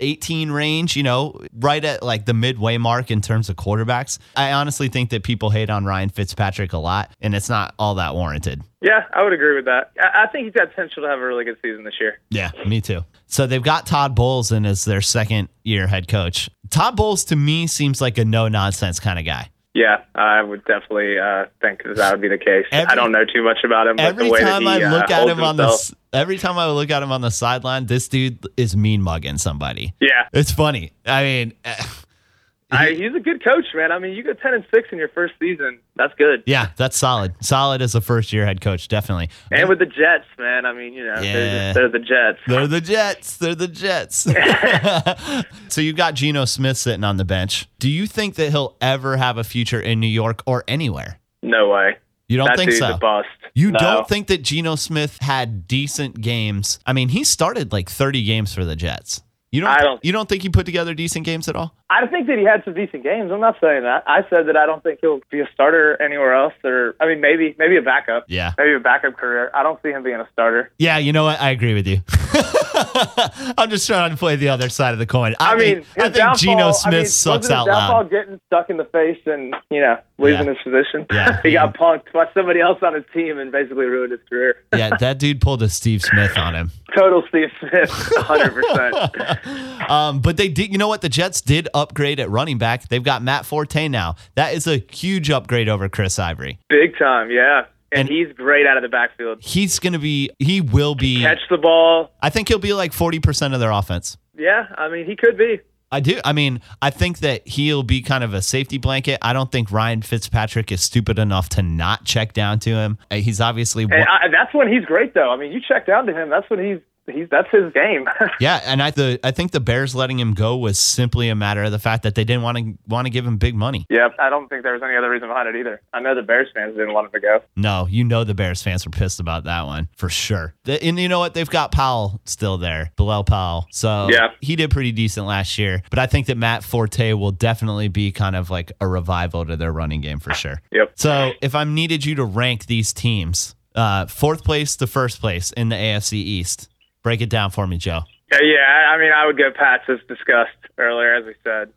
Speaker 1: 18 range, you know, right at like the midway mark in terms of quarterbacks. I honestly think that people hate on Ryan Fitzpatrick a lot, and it's not all that warranted.
Speaker 4: yeah, I would agree with that. I, I think he's got potential to have a really good season this year.
Speaker 1: Yeah, me too. So they've got Todd Bowles in as their second year head coach. Todd Bowles to me seems like a no nonsense kind of guy.
Speaker 4: Yeah, I would definitely uh, think that, that would be the case.
Speaker 1: Every-
Speaker 4: I don't know too much about him, but
Speaker 1: Every
Speaker 4: the way
Speaker 1: time
Speaker 4: that he
Speaker 1: I look
Speaker 4: uh,
Speaker 1: at him on the
Speaker 4: himself,
Speaker 1: s- every time I look at him on the sideline, this dude is mean mugging somebody.
Speaker 4: yeah,
Speaker 1: It's funny. I mean, eh,
Speaker 4: I, he's a good coach, man. I mean, you go ten and six in your first season. That's good.
Speaker 1: yeah, that's solid. Solid as a first year head coach, definitely.
Speaker 4: And with the Jets, man. I mean, you know,
Speaker 1: Yeah.
Speaker 4: they're, they're the Jets.
Speaker 1: They're the Jets. They're the Jets. so you've got Geno Smith sitting on the bench. Do you think that he'll ever have a future in New York or anywhere?
Speaker 4: No way.
Speaker 1: You don't
Speaker 4: that
Speaker 1: think so?
Speaker 4: a bust.
Speaker 1: You
Speaker 4: No.
Speaker 1: don't think that Geno Smith had decent games? I mean, he started like 30 games for the Jets. You don't,
Speaker 4: I don't-
Speaker 1: you don't think he put together decent games at all?
Speaker 4: I think that he had some decent games. I'm not saying that. I said that I don't think he'll be a starter anywhere else. Or I mean, maybe maybe a backup.
Speaker 1: Yeah.
Speaker 4: Maybe a backup career. I don't see him being a starter.
Speaker 1: Yeah, you know what? I agree with you. I'm just trying to play the other side of the coin. I,
Speaker 4: I, mean,
Speaker 1: think, I think
Speaker 4: downfall,
Speaker 1: Geno Smith
Speaker 4: I mean,
Speaker 1: sucks out loud.
Speaker 4: getting stuck in the face and you know losing
Speaker 1: Yeah.
Speaker 4: his position.
Speaker 1: Yeah.
Speaker 4: he got punked by somebody else on his team and basically ruined his career.
Speaker 1: yeah, that dude pulled a Steve Smith on him.
Speaker 4: Total Steve Smith, 100. percent
Speaker 1: Um, but they did. You know what? The Jets did upgrade at running back. They've got Matt Forte now. That is a huge upgrade over Chris Ivory.
Speaker 4: Big time, yeah. And,
Speaker 1: And-
Speaker 4: he's great out of the backfield.
Speaker 1: He's gonna be. He will be.
Speaker 4: Catch the ball.
Speaker 1: I think he'll be like 40 percent of their offense.
Speaker 4: Yeah, I mean, he could be.
Speaker 1: I do. I mean, I think that he'll be kind of a safety blanket. I don't think Ryan Fitzpatrick is stupid enough to not check down to him. Uh, He's obviously.
Speaker 4: And I, that's when he's great, though. I mean, you check down to him. That's when he's he's that's his game.
Speaker 1: Yeah, and I the I think the Bears letting him go was simply a matter of the fact that they didn't want to want to give him big money.
Speaker 4: yeah, I don't think there was any other reason behind it either. I know the Bears fans didn't want him to go.
Speaker 1: No, you know the Bears fans were pissed about that one for sure. The- and you know what? They've got Powell still there, Bilal Powell. So
Speaker 4: Yeah.
Speaker 1: he did pretty decent last year. But I think that Matt Forte will definitely be kind of like a revival to their running game for sure.
Speaker 4: Yep.
Speaker 1: So if I'm needed you to rank these teams, uh, fourth place to first place in the AFC East, break it down for me, Joe.
Speaker 4: Yeah. I mean, I would go Pats as discussed earlier, as we said.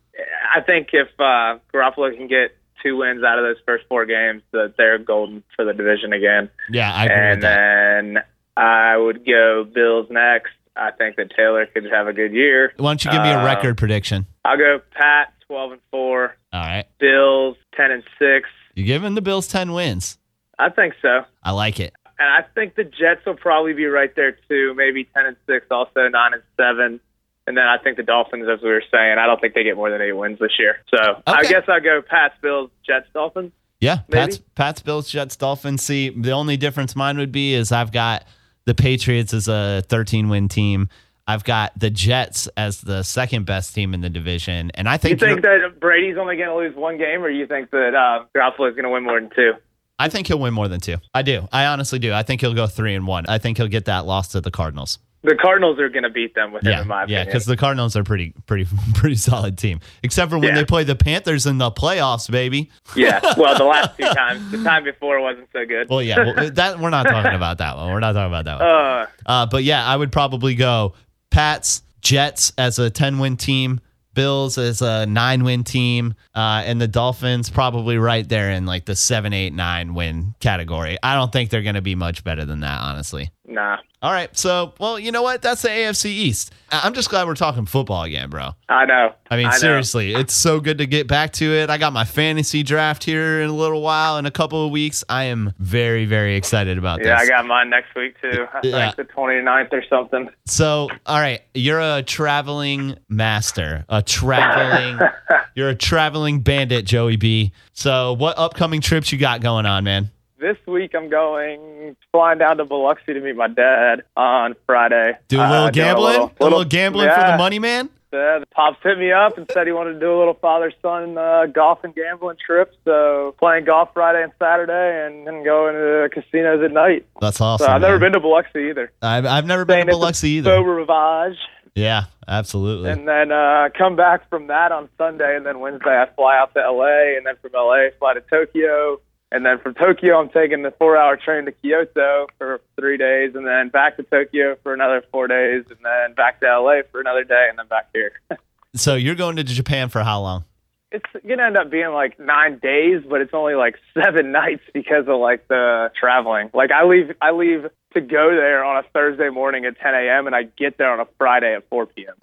Speaker 4: I think if uh, Garoppolo can get two wins out of those first four games, that they're golden for the division again.
Speaker 1: Yeah, I agree with
Speaker 4: And then I would go Bills next. I think that Taylor could have a good year.
Speaker 1: Why don't you give me a
Speaker 4: uh,
Speaker 1: record prediction?
Speaker 4: I'll go Pat twelve and four,
Speaker 1: All right.
Speaker 4: Bills ten and six.
Speaker 1: You're giving the Bills 10 wins.
Speaker 4: I think so.
Speaker 1: I like it.
Speaker 4: And I think the Jets will probably be right there too, maybe ten and six, also nine and seven. And then I think the Dolphins, as we were saying, I don't think they get more than eight wins this year. So I guess I'll go Pats, Bills, Jets, Dolphins.
Speaker 1: Yeah,
Speaker 4: Maybe.
Speaker 1: Pats, Pats, Bills, Jets, Dolphins. See, the only difference mine would be is I've got the Patriots as a 13 win team. I've got the Jets as the second best team in the division, and I think
Speaker 4: think
Speaker 1: you're-
Speaker 4: that Brady's only going to lose one game, or you think that uh, Garoppolo is going to win more than two?
Speaker 1: I think he'll win more than two. I do. I honestly do. I think he'll go three and one. I think he'll get that loss to the Cardinals.
Speaker 4: The Cardinals are going to beat them with him,
Speaker 1: Yeah,
Speaker 4: in my
Speaker 1: yeah, because the Cardinals are pretty, pretty, pretty solid team. Except for when
Speaker 4: Yeah.
Speaker 1: they play the Panthers in the playoffs, baby.
Speaker 4: yeah. Well, the last two times, the time before wasn't so good.
Speaker 1: Well, yeah, well, that we're not talking about that one. We're not talking about that one.
Speaker 4: uh,
Speaker 1: Uh, but yeah, I would probably go Pats, Jets as a 10 win team, Bills as a nine win team, uh, and the Dolphins probably right there in like the seven, eight, nine win category. I don't think they're going to be much better than that, honestly.
Speaker 4: Nah.
Speaker 1: All right. So, well, you know what? That's the AFC East. I- I'm just glad we're talking football again, bro.
Speaker 4: I know.
Speaker 1: I mean,
Speaker 4: know.
Speaker 1: seriously, it's so good to get back to it. I got my fantasy draft here in a little while, in a couple of weeks. I am very, very excited about
Speaker 4: Yeah,
Speaker 1: this.
Speaker 4: Yeah, I got mine next week too. I
Speaker 1: Yeah.
Speaker 4: think the 29th or something.
Speaker 1: so, all right, you're a traveling master, a traveling, you're a traveling bandit, Joey B. So, what upcoming trips you got going on, man?
Speaker 4: This week I'm going flying down to Biloxi to meet my dad on Friday.
Speaker 1: Do a
Speaker 4: Uh,
Speaker 1: little
Speaker 4: doing
Speaker 1: gambling, a little, gambling for the money, man.
Speaker 4: Yeah, the pops hit me up and said he wanted to do a little father-son uh, golf and gambling trip. So playing golf Friday and Saturday, and then going to casinos at night.
Speaker 1: That's awesome.
Speaker 4: So I've never
Speaker 1: man.
Speaker 4: been to Biloxi either.
Speaker 1: I've, I've never been
Speaker 4: Staying
Speaker 1: to
Speaker 4: at the
Speaker 1: Biloxi either.
Speaker 4: Rivage.
Speaker 1: Yeah, absolutely.
Speaker 4: And then uh, come back from that on Sunday, and then Wednesday I fly out to LA, and then from LA fly to Tokyo, and then from Tokyo I'm taking the four-hour train to Kyoto for three days, and then back to Tokyo for another four days, and then back to LA for another day, and then back here.
Speaker 1: so you're going to Japan for how long?
Speaker 4: it's gonna end up being like nine days, but it's only like seven nights because of like the traveling. Like I leave, I leave to go there on a Thursday morning at 10 a.m. and I get there on a Friday at 4 p.m.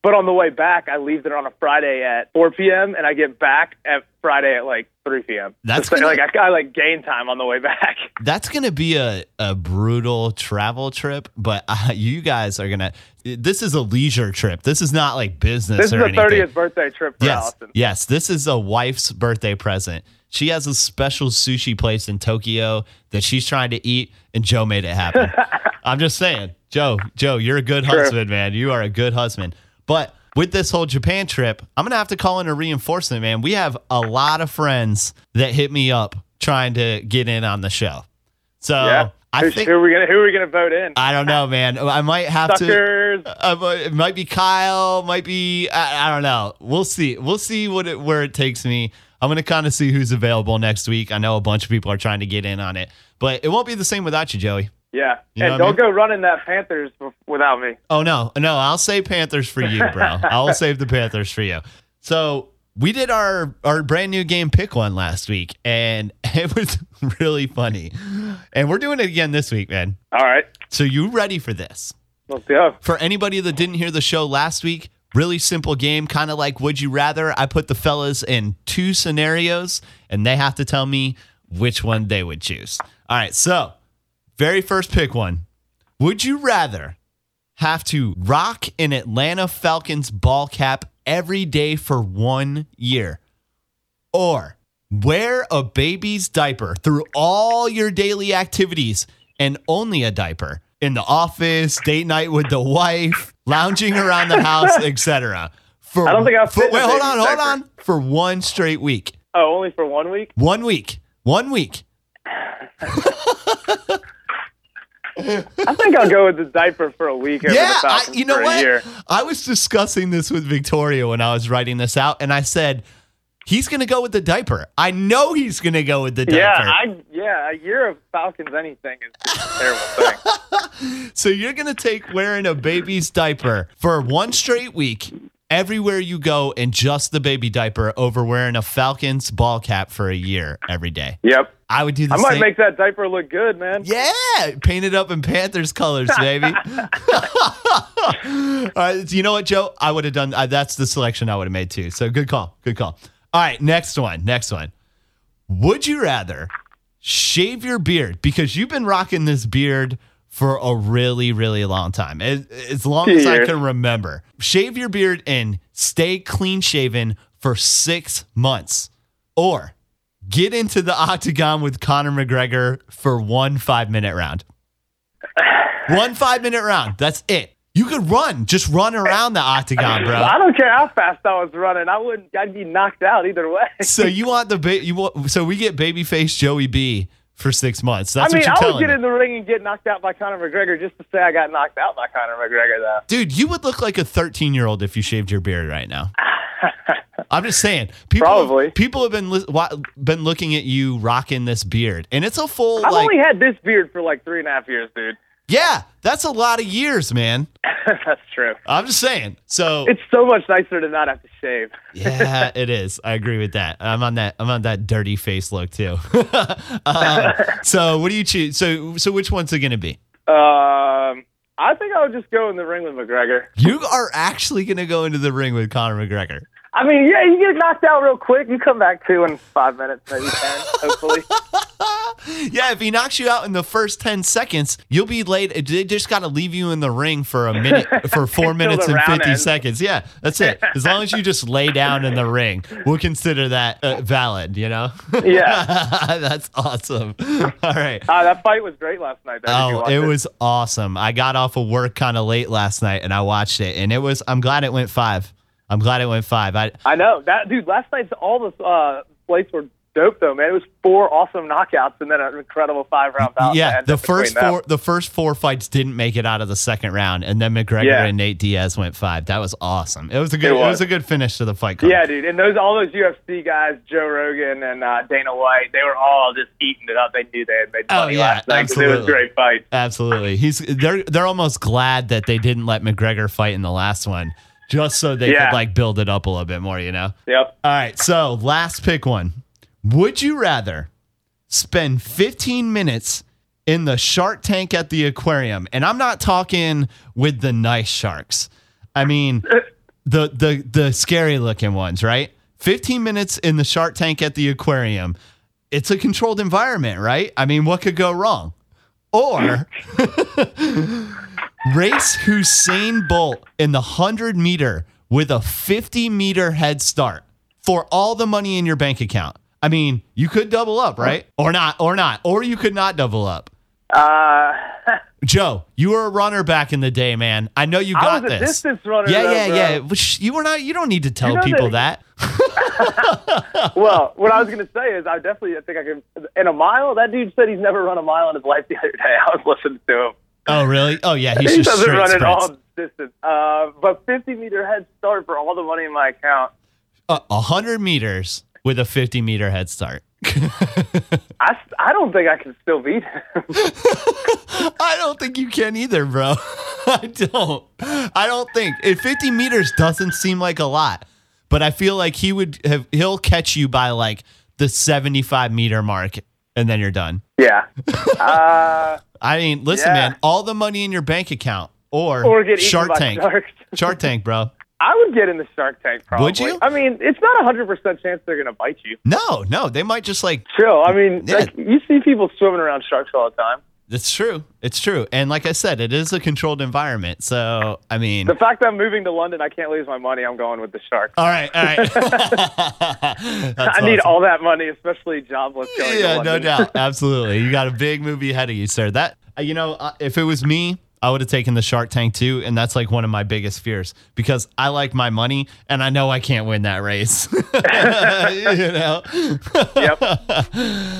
Speaker 4: But on the way back, I leave there on a Friday at 4 p.m. and I get back at Friday at like 3 p.m.
Speaker 1: That's
Speaker 4: So,
Speaker 1: gonna-
Speaker 4: like I got like gain time on the way back.
Speaker 1: That's going to be a, a brutal travel trip, but uh, you guys are going to. This is a leisure trip. This is not like business
Speaker 4: This is the. 30th birthday trip for
Speaker 1: yes,
Speaker 4: Allison.
Speaker 1: yes. This is a wife's birthday present. She has a special sushi place in Tokyo that she's trying to eat, and Joe made it happen. I'm just saying, Joe, Joe, you're a good
Speaker 4: True.
Speaker 1: husband, man. You are a good husband. But with this whole Japan trip, I'm gonna have to call in a reinforcement, man. We have a lot of friends that hit me up trying to get in on the show. So
Speaker 4: Yeah.
Speaker 1: I think
Speaker 4: who are we gonna who are we gonna vote in?
Speaker 1: I don't know, man. I might have to.
Speaker 4: Suckers.
Speaker 1: Uh, it might be Kyle, might be I, I don't know. We'll see. We'll see what it where it takes me. I'm gonna kind of see who's available next week. I know a bunch of people are trying to get in on it, but it won't be the same without you, Joey.
Speaker 4: Yeah,
Speaker 1: You
Speaker 4: and
Speaker 1: what I
Speaker 4: don't go running that Panthers without me.
Speaker 1: Oh no, no, I'll save Panthers for you, bro. I'll save the Panthers for you. So we did our our brand new game pick one last week, and it was really funny. And we're doing it again this week, man.
Speaker 4: All right,
Speaker 1: So you ready for this?
Speaker 4: let's go.
Speaker 1: For anybody that didn't hear the show last week, really simple game, kind of like Would You Rather. I put the fellas in two scenarios and they have to tell me which one they would choose. All right, so very first pick one. Would you rather have to rock an Atlanta Falcons ball cap every day for one year or wear a baby's diaper through all your daily activities and only a diaper in the office, date night with the wife, lounging around the house, etc. For
Speaker 4: I don't think I'll
Speaker 1: for, wait, hold on, hold on. For one straight week,
Speaker 4: Oh, only for one week?
Speaker 1: one week, one week.
Speaker 4: I think I'll go with the diaper for a week
Speaker 1: yeah, I, you know what?
Speaker 4: year.
Speaker 1: I was discussing this with Victoria when I was writing this out, and I said he's going to go with the diaper. I know he's going to go with the diaper.
Speaker 4: Yeah, I yeah, a year of Falcons anything is a terrible thing.
Speaker 1: So you're gonna take wearing a baby's diaper for one straight week everywhere you go and just the baby diaper over wearing a Falcons ball cap for a year every day.
Speaker 4: Yep.
Speaker 1: I would do the
Speaker 4: I might
Speaker 1: same.
Speaker 4: make that diaper look good, man.
Speaker 1: yeah, paint it up in Panthers colors, baby. All right, you know what, Joe? I would have done. Uh, that's the selection I would have made too. So good call, good call. All right, next one, next one. Would you rather shave your beard because you've been rocking this beard for a really, really long time, as, as long as I can remember? Shave your beard and stay clean shaven for six months, or get into the octagon with Conor McGregor for one five minute round. One five minute round. That's it. You could run, just run around the octagon, bro.
Speaker 4: I don't care how fast I was running. I wouldn't. I'd be knocked out either way.
Speaker 1: So you want the ba- you want so we get babyface Joey B for six months. That's
Speaker 4: I mean,
Speaker 1: what you're telling.
Speaker 4: I would get
Speaker 1: me.
Speaker 4: in the ring and get knocked out by Conor McGregor just to say I got knocked out by Conor McGregor, though.
Speaker 1: Dude, you would look like a 13 year old if you shaved your beard right now. I'm just saying. People
Speaker 4: Probably.
Speaker 1: people have been been looking at you rocking this beard, and it's a full
Speaker 4: I've
Speaker 1: like
Speaker 4: only had this beard for like three and a half years, dude.
Speaker 1: yeah, that's a lot of years, man.
Speaker 4: That's true.
Speaker 1: I'm just saying. So
Speaker 4: It's so much nicer to not have to shave.
Speaker 1: yeah, it is. I agree with that. I'm on that. I'm on that dirty face look too. um, so what do you choose? So so which one's it going to be?
Speaker 4: Um, I think I would just go in the ring with McGregor.
Speaker 1: You are actually going to go into the ring with Conor McGregor.
Speaker 4: I mean, yeah, you get knocked out real quick. You come back to in five minutes, maybe ten, hopefully.
Speaker 1: Yeah, if he knocks you out in the first 10 seconds, you'll be late. They just got to leave you in the ring for a minute, for four minutes and 50
Speaker 4: ends.
Speaker 1: seconds. Yeah, that's it. As long as you just lay down in the ring, we'll consider that uh, valid, you know?
Speaker 4: Yeah.
Speaker 1: that's awesome. All right.
Speaker 4: Uh, that fight was great last night. Though.
Speaker 1: Oh,
Speaker 4: watch
Speaker 1: it was awesome. I got off of work kind of late last night and I watched it, and it was, I'm glad it went five. I'm glad it went five. I,
Speaker 4: I know that, dude. Last night's all the uh, fights were dope, though, man. It was four awesome knockouts and then an incredible five round bout.
Speaker 1: yeah, the first
Speaker 4: them.
Speaker 1: four the first four fights didn't make it out of the second round, and then McGregor
Speaker 4: Yeah.
Speaker 1: and Nate Diaz went five. That was awesome. It was a good.
Speaker 4: It
Speaker 1: It was,
Speaker 4: was.
Speaker 1: a good finish to the fight card.
Speaker 4: Yeah, dude, and those all those UFC guys, Joe Rogan and uh, Dana White, they were all just eating it up. They knew they had made
Speaker 1: Oh, yeah,
Speaker 4: last night 'cause it was a great fight.
Speaker 1: absolutely. He's they're they're almost glad that they didn't let McGregor fight in the last one, just so they
Speaker 4: Yeah.
Speaker 1: could like build it up a little bit more. You know.
Speaker 4: Yep.
Speaker 1: All right, so last pick one. Would you rather spend 15 minutes in the shark tank at the aquarium? And I'm not talking with the nice sharks. I mean the the the scary looking ones, right? 15 minutes in the shark tank at the aquarium. It's a controlled environment, right? I mean, what could go wrong? Or race Usain Bolt in the 100 meter with a 50 meter head start for all the money in your bank account. I mean, you could double up, right? Or not, or not, or you could not double up.
Speaker 4: Uh,
Speaker 1: Joe, you were a runner back in the day, man. I know you got I
Speaker 4: was a
Speaker 1: this.
Speaker 4: distance runner.
Speaker 1: yeah, yeah, yeah. Which you were not. You don't need to tell
Speaker 4: know
Speaker 1: people that.
Speaker 4: Well, what I was going to say is, I definitely I think I can. In a mile, that dude said he's never run a mile in his life. The other day, I was listening to him.
Speaker 1: Oh, really? Oh, yeah. He's
Speaker 4: he
Speaker 1: just
Speaker 4: doesn't run
Speaker 1: sprints.
Speaker 4: all distance. Uh, but 50 meter head start for all the money in my account.
Speaker 1: Uh, A hundred meters with a 50 meter head start.
Speaker 4: I, I don't think I can still beat him.
Speaker 1: I don't think you can either, bro. I don't. I don't think. If 50 meters doesn't seem like a lot, but I feel like he would have. He'll catch you by like the 75 meter mark, and then you're done.
Speaker 4: yeah. Uh,
Speaker 1: I mean, listen,
Speaker 4: Yeah.
Speaker 1: man. All the money in your bank account, or,
Speaker 4: or get
Speaker 1: Shark Tank.
Speaker 4: sharks.
Speaker 1: Shark Tank, bro.
Speaker 4: I would get in the Shark Tank. Probably.
Speaker 1: Would you?
Speaker 4: I mean, it's not a hundred percent chance they're gonna bite you.
Speaker 1: No, no, they might just like.
Speaker 4: Chill. I mean,
Speaker 1: Yeah.
Speaker 4: like, you see people swimming around sharks all the time.
Speaker 1: It's true. It's true. And like I said, it is a controlled environment. So I mean,
Speaker 4: The fact that I'm moving to London, I can't lose my money. I'm going with the sharks.
Speaker 1: all right, all right.
Speaker 4: I need all that money, especially jobless. Going to
Speaker 1: yeah, no doubt. Absolutely. You got a big movie ahead of you, sir. That uh, you know, uh, if it was me, I would have taken the Shark Tank too, and that's like one of my biggest fears because I like my money and I know I can't win that race. you know.
Speaker 4: Yep.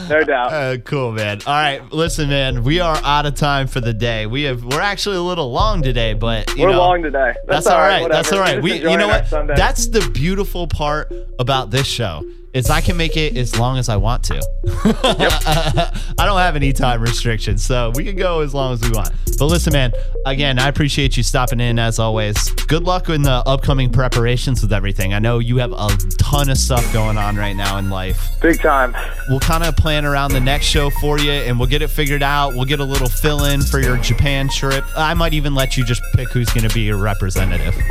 Speaker 4: No doubt.
Speaker 1: Uh, cool, man. All right, listen, man. We are out of time for the day. We have we're actually a little long today, but you
Speaker 4: We're
Speaker 1: know,
Speaker 4: long today.
Speaker 1: That's,
Speaker 4: That's,
Speaker 1: all right.
Speaker 4: whatever.
Speaker 1: That's all right. We, you know what?
Speaker 4: Sunday.
Speaker 1: That's the beautiful part about this show is I can make it as long as I want to. I don't have any time restrictions, so we can go as long as we want. But listen, man. Again, I appreciate you stopping in as always. Good luck in the upcoming preparations with everything. I know you have a ton of stuff going on right now in life
Speaker 4: big time.
Speaker 1: we'll kind of plan around the next show for you and we'll get it figured out. We'll get a little fill in for your Japan trip. I might even let you just pick who's going to be your representative.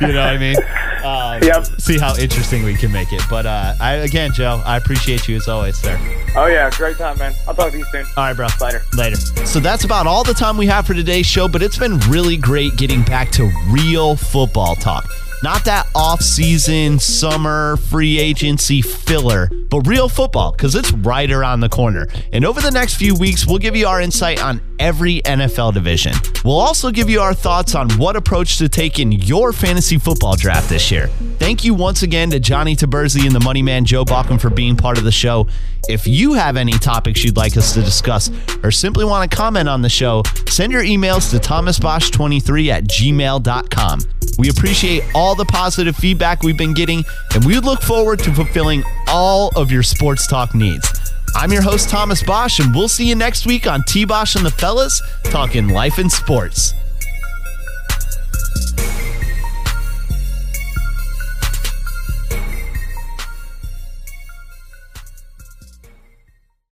Speaker 1: you know what I mean? Um,
Speaker 4: Yep.
Speaker 1: See how interesting we can make it. But uh, I, again, Joe, I appreciate you as always, sir.
Speaker 4: Oh yeah, great time, man. I'll talk to you soon.
Speaker 1: All right, bro.
Speaker 4: Later.
Speaker 1: Later. So that's about all the time we have for today's show, but it's been really great getting back to real football talk. Not that off-season, summer, free agency filler, but real football, because it's right around the corner. And over the next few weeks, we'll give you our insight on every NFL division. We'll also give you our thoughts on what approach to take in your fantasy football draft this year. Thank you once again to Johnny Taberzi and the Money Man Joe Bachman for being part of the show. If you have any topics you'd like us to discuss or simply want to comment on the show, send your emails to thomasbosch23 at gmail.com. We appreciate all the positive feedback we've been getting, and we look forward to fulfilling all of your sports talk needs. I'm your host, Thomas Bosch, and we'll see you next week on T Bosch and the Fellas talking life and sports.